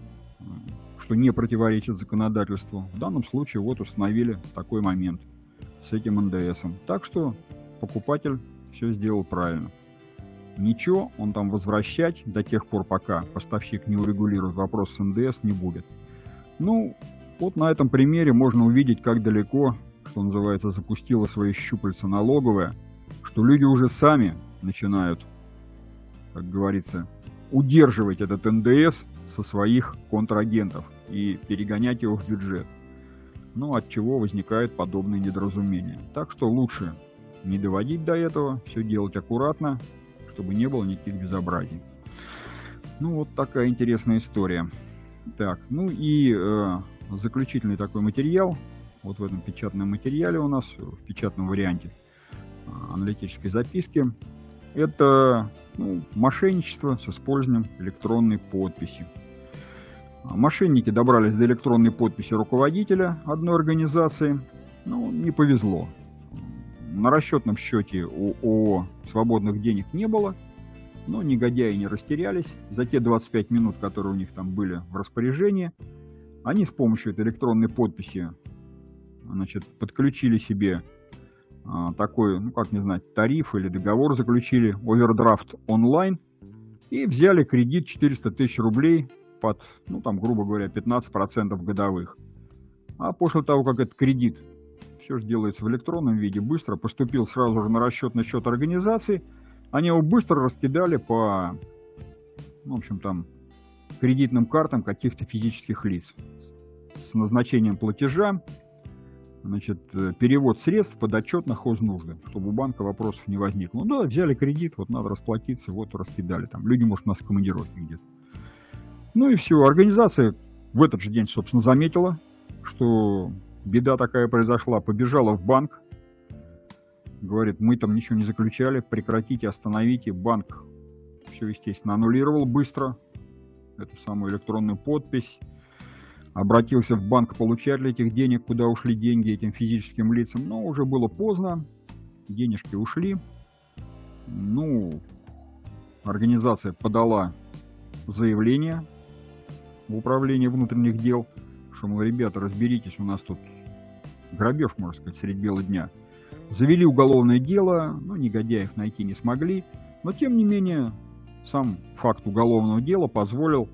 S1: что не противоречит законодательству. В данном случае вот установили такой момент с этим НДСом. Так что покупатель все сделал правильно. Ничего он там возвращать до тех пор, пока поставщик не урегулирует вопрос с НДС, не будет. Ну, вот на этом примере можно увидеть, как далеко, что называется, запустила свои щупальца налоговая, что люди уже сами начинают, как говорится, удерживать этот НДС со своих контрагентов и перегонять его в бюджет. ну, от чего возникает подобные недоразумения. Так что лучше не доводить до этого, все делать аккуратно, чтобы не было никаких безобразий. Ну, вот такая интересная история. Так, ну и э, заключительный такой материал, вот в этом печатном материале у нас, в печатном варианте э, аналитической записки, это ну, мошенничество с использованием электронной подписи. Мошенники добрались до электронной подписи руководителя одной организации. Ну, не повезло. На расчетном счете у ООО свободных денег не было, но негодяи не растерялись. За те 25 минут, которые у них там были в распоряжении, они с помощью этой электронной подписи значит, подключили себе а, такой, ну как не знать, тариф или договор заключили, овердрафт онлайн, и взяли кредит 400 тысяч рублей под, ну там, грубо говоря, 15% годовых. А после того, как этот кредит все же делается в электронном виде, быстро поступил сразу же на расчетный счет организации. Они его быстро раскидали по, в общем, там, кредитным картам каких-то физических лиц с назначением платежа, значит, э, перевод средств под отчет на хознужды, чтобы у банка вопросов не возникло. Ну да, взяли кредит, вот надо расплатиться, вот раскидали там. Люди, может, нас командировки где-то. Ну и все, организация в этот же день, собственно, заметила, что беда такая произошла, побежала в банк, говорит, мы там ничего не заключали, прекратите, остановите. Банк все, естественно, аннулировал быстро эту самую электронную подпись, обратился в банк получатель этих денег, куда ушли деньги этим физическим лицам, но уже было поздно, денежки ушли. Ну, организация подала заявление в управление внутренних дел, что, мол, ребята, разберитесь, у нас тут грабеж, можно сказать, средь бела дня. Завели уголовное дело, но негодяев найти не смогли, но тем не менее сам факт уголовного дела позволил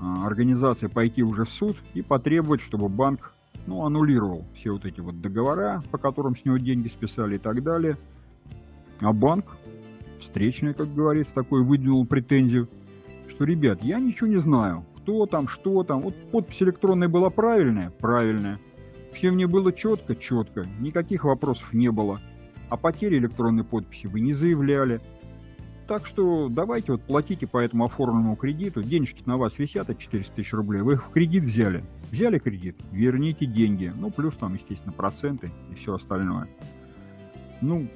S1: а, организации пойти уже в суд и потребовать, чтобы банк ну, аннулировал все вот эти вот договора, по которым с него деньги списали и так далее. А банк, встречный, как говорится, такой выдвинул претензию, что, ребят, я ничего не знаю, кто там, что там. Вот подпись электронная была правильная? Правильная. Все мне было четко? Четко. Никаких вопросов не было. А потери электронной подписи вы не заявляли. Так что давайте вот платите по этому оформленному кредиту. Денежки на вас висят от 400 тысяч рублей. Вы их в кредит взяли. Взяли кредит, верните деньги. Ну, плюс там, естественно, проценты и все остальное. Ну,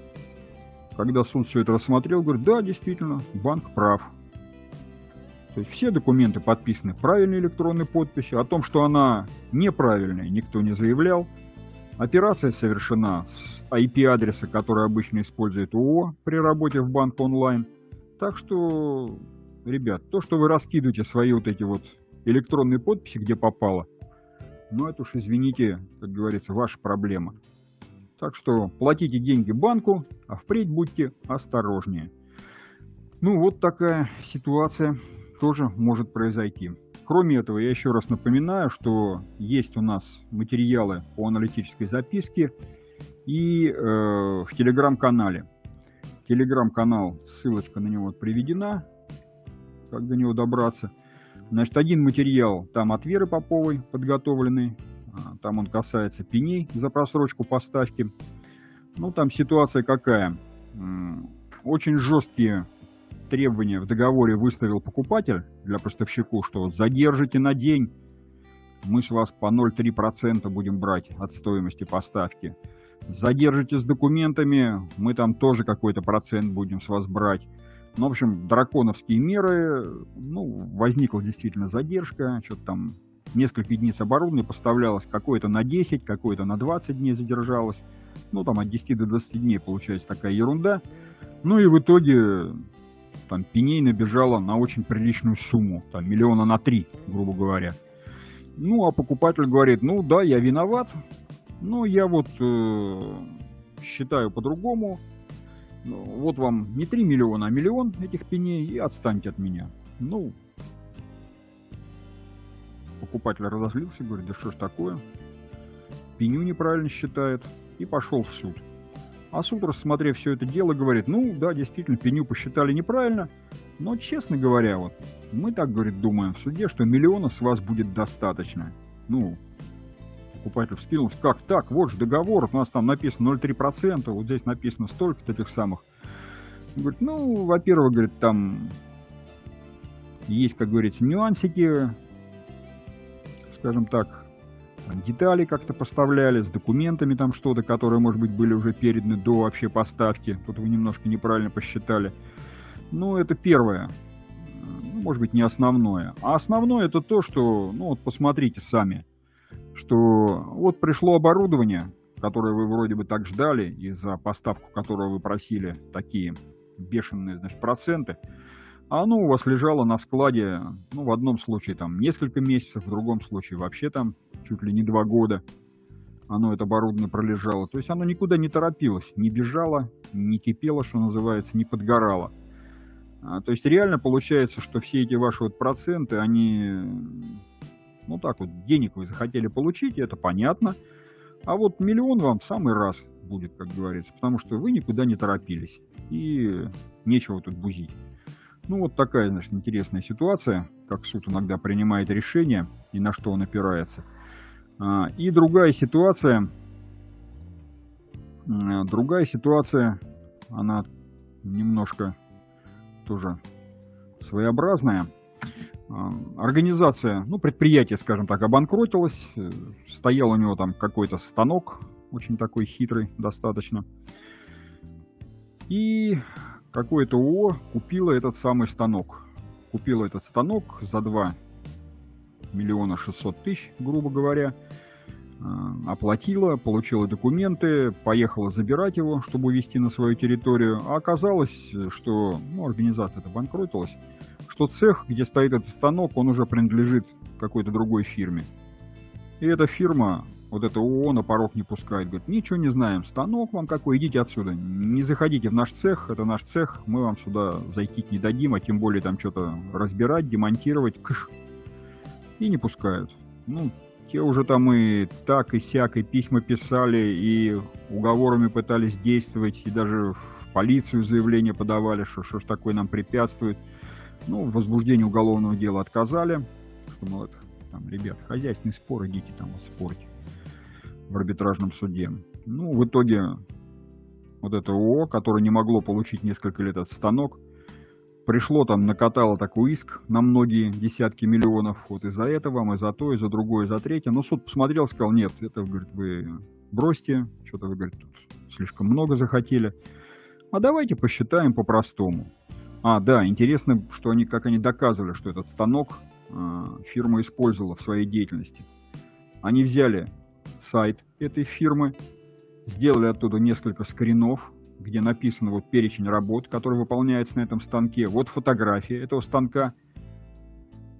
S1: когда суд все это рассмотрел, говорит, да, действительно, банк прав. То есть все документы подписаны правильной электронной подписью. О том, что она неправильная, никто не заявлял. Операция совершена с IP-адреса, который обычно использует ООО при работе в банк онлайн. Так что, ребят, то, что вы раскидываете свои вот эти вот электронные подписи, где попало, ну это уж, извините, как говорится, ваша проблема. Так что платите деньги банку, а впредь будьте осторожнее. Ну вот такая ситуация тоже может произойти. Кроме этого, я еще раз напоминаю, что есть у нас материалы по аналитической записке и э, в телеграм-канале. Телеграм-канал, ссылочка на него приведена, как до него добраться. Значит, один материал там от Веры Поповой подготовленный, а, там он касается пеней за просрочку поставки. Ну, там ситуация какая? Очень жесткие требования в договоре выставил покупатель для поставщику, что вот задержите на день, мы с вас по 0,3% будем брать от стоимости поставки. Задержите с документами, мы там тоже какой-то процент будем с вас брать. Ну, в общем, драконовские меры, ну, возникла действительно задержка, что-то там несколько единиц оборудования поставлялось, какое-то на 10, какое-то на 20 дней задержалось. Ну, там от 10 до 20 дней получается такая ерунда. Ну и в итоге там пеней набежало на очень приличную сумму, там миллиона на три, грубо говоря. Ну, а покупатель говорит, ну да, я виноват, но я вот э, считаю по-другому. Ну, вот вам не 3 миллиона, а миллион этих пеней, и отстаньте от меня. Ну, покупатель разозлился, говорит, да что ж такое? Пеню неправильно считает, и пошел в суд. А суд, рассмотрев все это дело, говорит, ну да, действительно, пеню посчитали неправильно, но, честно говоря, вот мы так, говорит, думаем в суде, что миллиона с вас будет достаточно. Ну, покупатель вскинулся. Как так? Вот же договор, у нас там написано 0,3%, вот здесь написано столько-то этих самых. Он говорит, ну, во-первых, говорит, там есть, как говорится, нюансики, скажем так, детали как-то поставляли, с документами там что-то, которые, может быть, были уже переданы до вообще поставки. Тут вы немножко неправильно посчитали. Ну, это первое. Ну, может быть, не основное. А основное это то, что, ну, вот посмотрите сами, что вот пришло оборудование, которое вы вроде бы так ждали, и за поставку которого вы просили такие бешеные, значит, проценты, а оно у вас лежало на складе, ну, в одном случае там несколько месяцев, в другом случае вообще там чуть ли не два года оно, это оборудование, пролежало. То есть оно никуда не торопилось, не бежало, не кипело, что называется, не подгорало. А, то есть реально получается, что все эти ваши вот проценты, они, ну так вот, денег вы захотели получить, это понятно. А вот миллион вам в самый раз будет, как говорится, потому что вы никуда не торопились. И нечего тут бузить. Ну, вот такая, значит, интересная ситуация, как суд иногда принимает решение и на что он опирается. А, и другая ситуация, другая ситуация, она немножко тоже своеобразная. А, организация, ну, предприятие, скажем так, обанкротилось. Э, стоял у него там какой-то станок, очень такой хитрый достаточно. И какое-то ООО купило этот самый станок. Купило этот станок за 2 миллиона 600 тысяч, грубо говоря. А, оплатила, получила документы, поехала забирать его, чтобы увезти на свою территорию. А оказалось, что ну, организация-то банкротилась, что цех, где стоит этот станок, он уже принадлежит какой-то другой фирме. И эта фирма вот это ООО на порог не пускает. Говорит, ничего не знаем, станок вам какой, идите отсюда. Не заходите в наш цех, это наш цех, мы вам сюда зайти не дадим, а тем более там что-то разбирать, демонтировать, кш. И не пускают. Ну, те уже там и так, и сяк, и письма писали, и уговорами пытались действовать, и даже в полицию заявление подавали, что что ж такое нам препятствует. Ну, в возбуждении уголовного дела отказали, что, мол, это, там, ребят, хозяйственный спор, идите там вот спорьте в арбитражном суде. Ну, в итоге вот это ООО, которое не могло получить несколько лет этот станок, пришло там, накатало такой иск на многие десятки миллионов. Вот и за это вам, и за то, и за другое, и за третье. Но суд посмотрел, сказал, нет, это, говорит, вы бросьте, что-то вы, говорит, слишком много захотели. А давайте посчитаем по-простому. А, да, интересно, что они, как они доказывали, что этот станок э, фирма использовала в своей деятельности. Они взяли сайт этой фирмы, сделали оттуда несколько скринов, где написано вот перечень работ, который выполняется на этом станке. Вот фотография этого станка,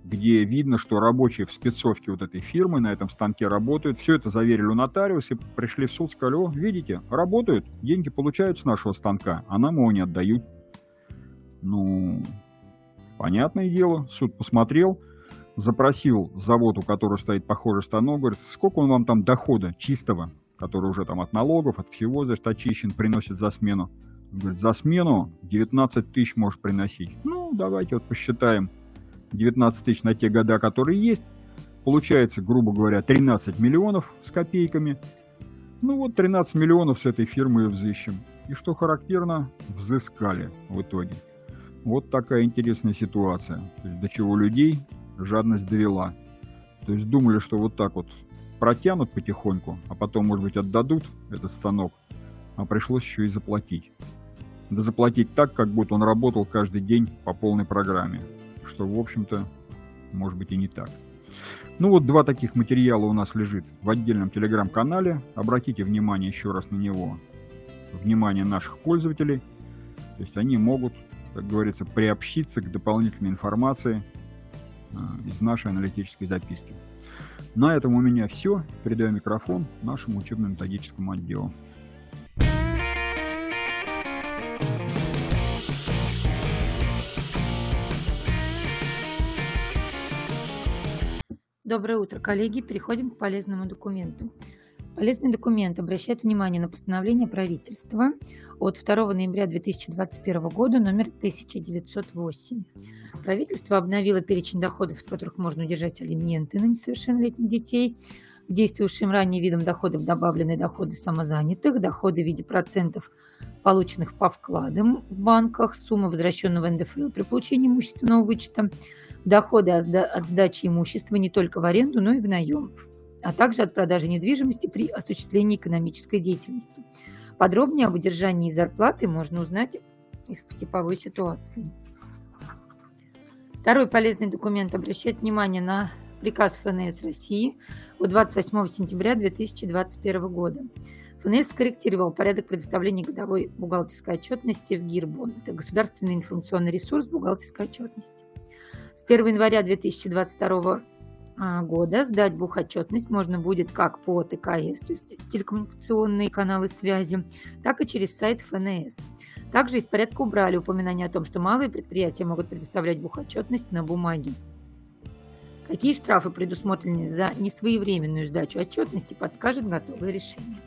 S1: где видно, что рабочие в спецовке вот этой фирмы на этом станке работают. Все это заверили у нотариуса, пришли в суд, сказали, о, видите, работают, деньги получают с нашего станка, а нам его не отдают. Ну, понятное дело, суд посмотрел, запросил завод, у которого стоит похожий станок, говорит, сколько он вам там дохода чистого, который уже там от налогов, от всего, значит, очищен, приносит за смену. Говорит, за смену 19 тысяч может приносить. Ну, давайте вот посчитаем 19 тысяч на те года, которые есть. Получается, грубо говоря, 13 миллионов с копейками. Ну вот 13 миллионов с этой фирмы и взыщем. И что характерно, взыскали в итоге. Вот такая интересная ситуация. То есть до чего людей жадность довела. То есть думали, что вот так вот протянут потихоньку, а потом, может быть, отдадут этот станок, а пришлось еще и заплатить. Да заплатить так, как будто он работал каждый день по полной программе, что, в общем-то, может быть и не так. Ну вот два таких материала у нас лежит в отдельном телеграм-канале. Обратите внимание еще раз на него. Внимание наших пользователей. То есть они могут, как говорится, приобщиться к дополнительной информации Э, из нашей аналитической записки. На этом у меня все. Передаю микрофон нашему учебно-методическому отделу.
S5: Доброе утро, коллеги. Переходим к полезному документу. Полезный документ обращает внимание на постановление правительства от 2 ноября 2021 года номер 1908. Правительство обновило перечень доходов, с которых можно удержать алименты на несовершеннолетних детей. К действующим ранее видам доходов добавлены доходы самозанятых, доходы в виде процентов, полученных по вкладам в банках, сумма возвращенного НДФЛ при получении имущественного вычета, доходы от сдачи имущества не только в аренду, но и в наем, а также от продажи недвижимости при осуществлении экономической деятельности. Подробнее об удержании зарплаты можно узнать в типовой ситуации. Второй полезный документ обращает внимание на приказ ФНС России от 28 сентября 2021 года. ФНС скорректировал порядок предоставления годовой бухгалтерской отчетности в ГИРБО. Это государственный информационный ресурс бухгалтерской отчетности. С 1 января 2022 а, года сдать бухотчетность можно будет как по ТКС, то есть телекоммуникационные каналы связи, так и через сайт ФНС. Также из порядка убрали упоминание о том, что малые предприятия могут предоставлять бухотчетность на бумаге. Какие штрафы предусмотрены за несвоевременную сдачу отчетности, подскажет готовое решение.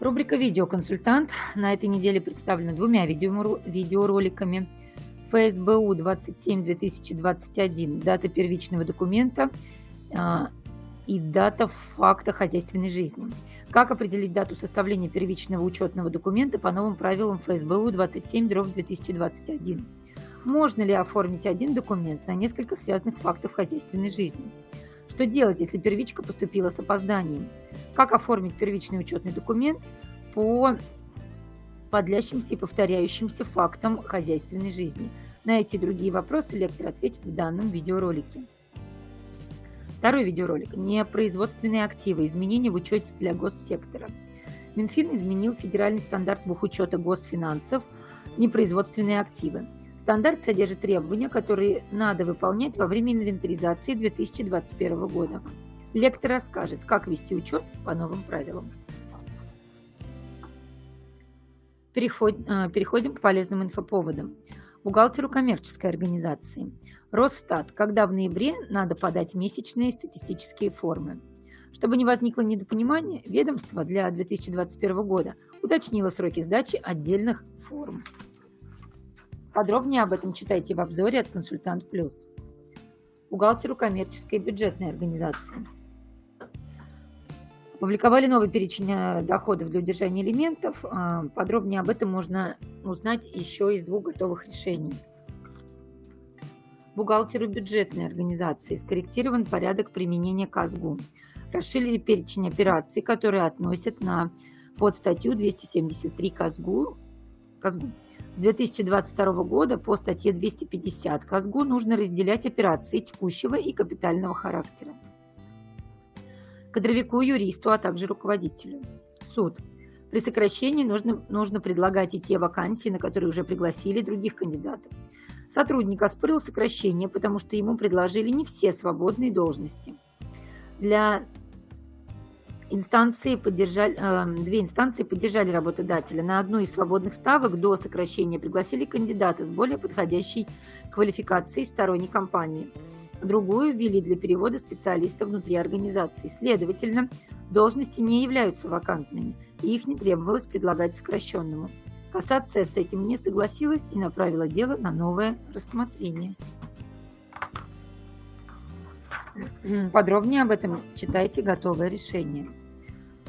S5: Рубрика «Видеоконсультант» на этой неделе представлена двумя видеороликами. ФСБУ 27-2021, дата первичного документа а, и дата факта хозяйственной жизни. Как определить дату составления первичного учетного документа по новым правилам ФСБУ 27-2021? Можно ли оформить один документ на несколько связанных фактов хозяйственной жизни? Что делать, если первичка поступила с опозданием? Как оформить первичный учетный документ по подлящимся и повторяющимся фактам хозяйственной жизни? На эти другие вопросы лектор ответит в данном видеоролике. Второй видеоролик. Непроизводственные активы. Изменения в учете для госсектора. Минфин изменил федеральный стандарт бухучета госфинансов «Непроизводственные активы». Стандарт содержит требования, которые надо выполнять во время инвентаризации 2021 года. Лектор расскажет, как вести учет по новым правилам. А, переходим к полезным инфоповодам. Бухгалтеру коммерческой организации. Росстат, когда в ноябре надо подать месячные статистические формы. Чтобы не возникло недопонимания, ведомство для 2021 года уточнило сроки сдачи отдельных форм. Подробнее об этом читайте в обзоре от «Консультант Плюс». Бухгалтеру коммерческой бюджетной организации. Опубликовали новый перечень э, доходов для удержания элементов. А, подробнее об этом можно узнать еще из двух готовых решений. Бухгалтеру бюджетной организации скорректирован порядок применения КАЗГУ. Расширили перечень операций, которые относят на под статью 273 КАЗГУ. КАЗГУ. С 2022 года по статье 250 КАЗГУ нужно разделять операции текущего и капитального характера. Кадровику, юристу, а также руководителю. Суд. При сокращении нужно, нужно предлагать и те вакансии, на которые уже пригласили других кандидатов. Сотрудник оспорил сокращение, потому что ему предложили не все свободные должности. Для инстанции поддержали, э, две инстанции поддержали работодателя. На одну из свободных ставок до сокращения пригласили кандидата с более подходящей квалификацией сторонней компании. Другую ввели для перевода специалиста внутри организации. Следовательно, должности не являются вакантными, и их не требовалось предлагать сокращенному. Кассация с этим не согласилась и направила дело на новое рассмотрение. Подробнее об этом читайте готовое решение.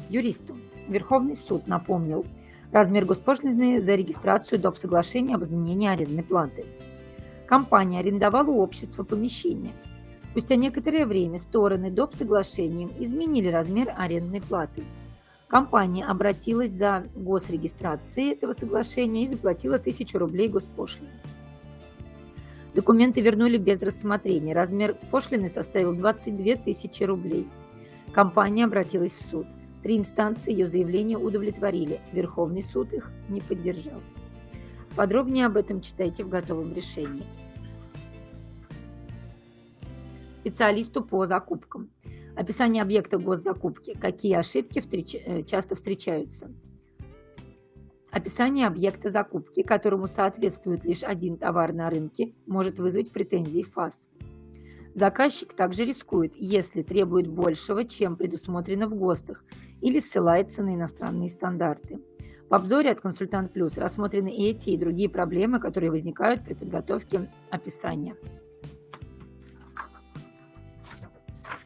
S5: Юристу. Верховный суд напомнил размер госпошлины за регистрацию доп. соглашения об изменении арендной платы. Компания арендовала у общества помещение. Спустя некоторое время стороны доп. соглашением изменили размер арендной платы. Компания обратилась за госрегистрацией этого соглашения и заплатила 1000 рублей госпошлины. Документы вернули без рассмотрения. Размер пошлины составил 22 тысячи рублей. Компания обратилась в суд. Три инстанции ее заявление удовлетворили. Верховный суд их не поддержал. Подробнее об этом читайте в готовом решении. Специалисту по закупкам. Описание объекта госзакупки. Какие ошибки э, часто встречаются? Описание объекта закупки, которому соответствует лишь один товар на рынке, может вызвать претензии ФАС. Заказчик также рискует, если требует большего, чем предусмотрено в ГОСТах, или ссылается на иностранные стандарты. В обзоре от «Консультант Плюс» рассмотрены эти и другие проблемы, которые возникают при подготовке описания.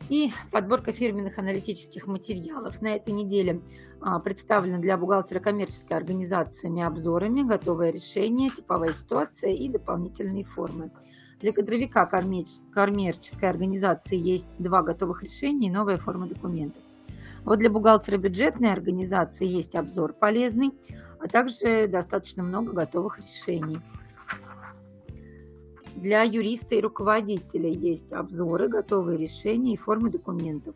S5: И подборка фирменных аналитических материалов. На этой неделе а, представлена для бухгалтера коммерческой организациями обзорами, готовое решение, типовая ситуация и дополнительные формы. Для кадровика коммерческой организации есть два готовых решения и новая форма документов. Вот для бухгалтера бюджетной организации есть обзор полезный, а также достаточно много готовых решений. Для юриста и руководителя есть обзоры, готовые решения и формы документов.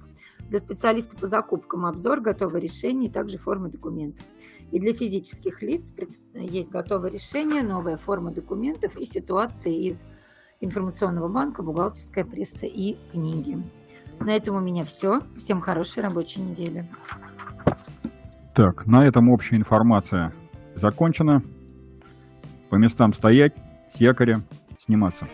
S5: Для специалиста по закупкам обзор, готовые решения и также формы документов. И для физических лиц есть готовое решение, новая форма документов и ситуации из информационного банка, бухгалтерская пресса и книги. На этом у меня все. Всем хорошей рабочей недели.
S1: Так, на этом общая информация закончена. По местам стоять, с якоря сниматься.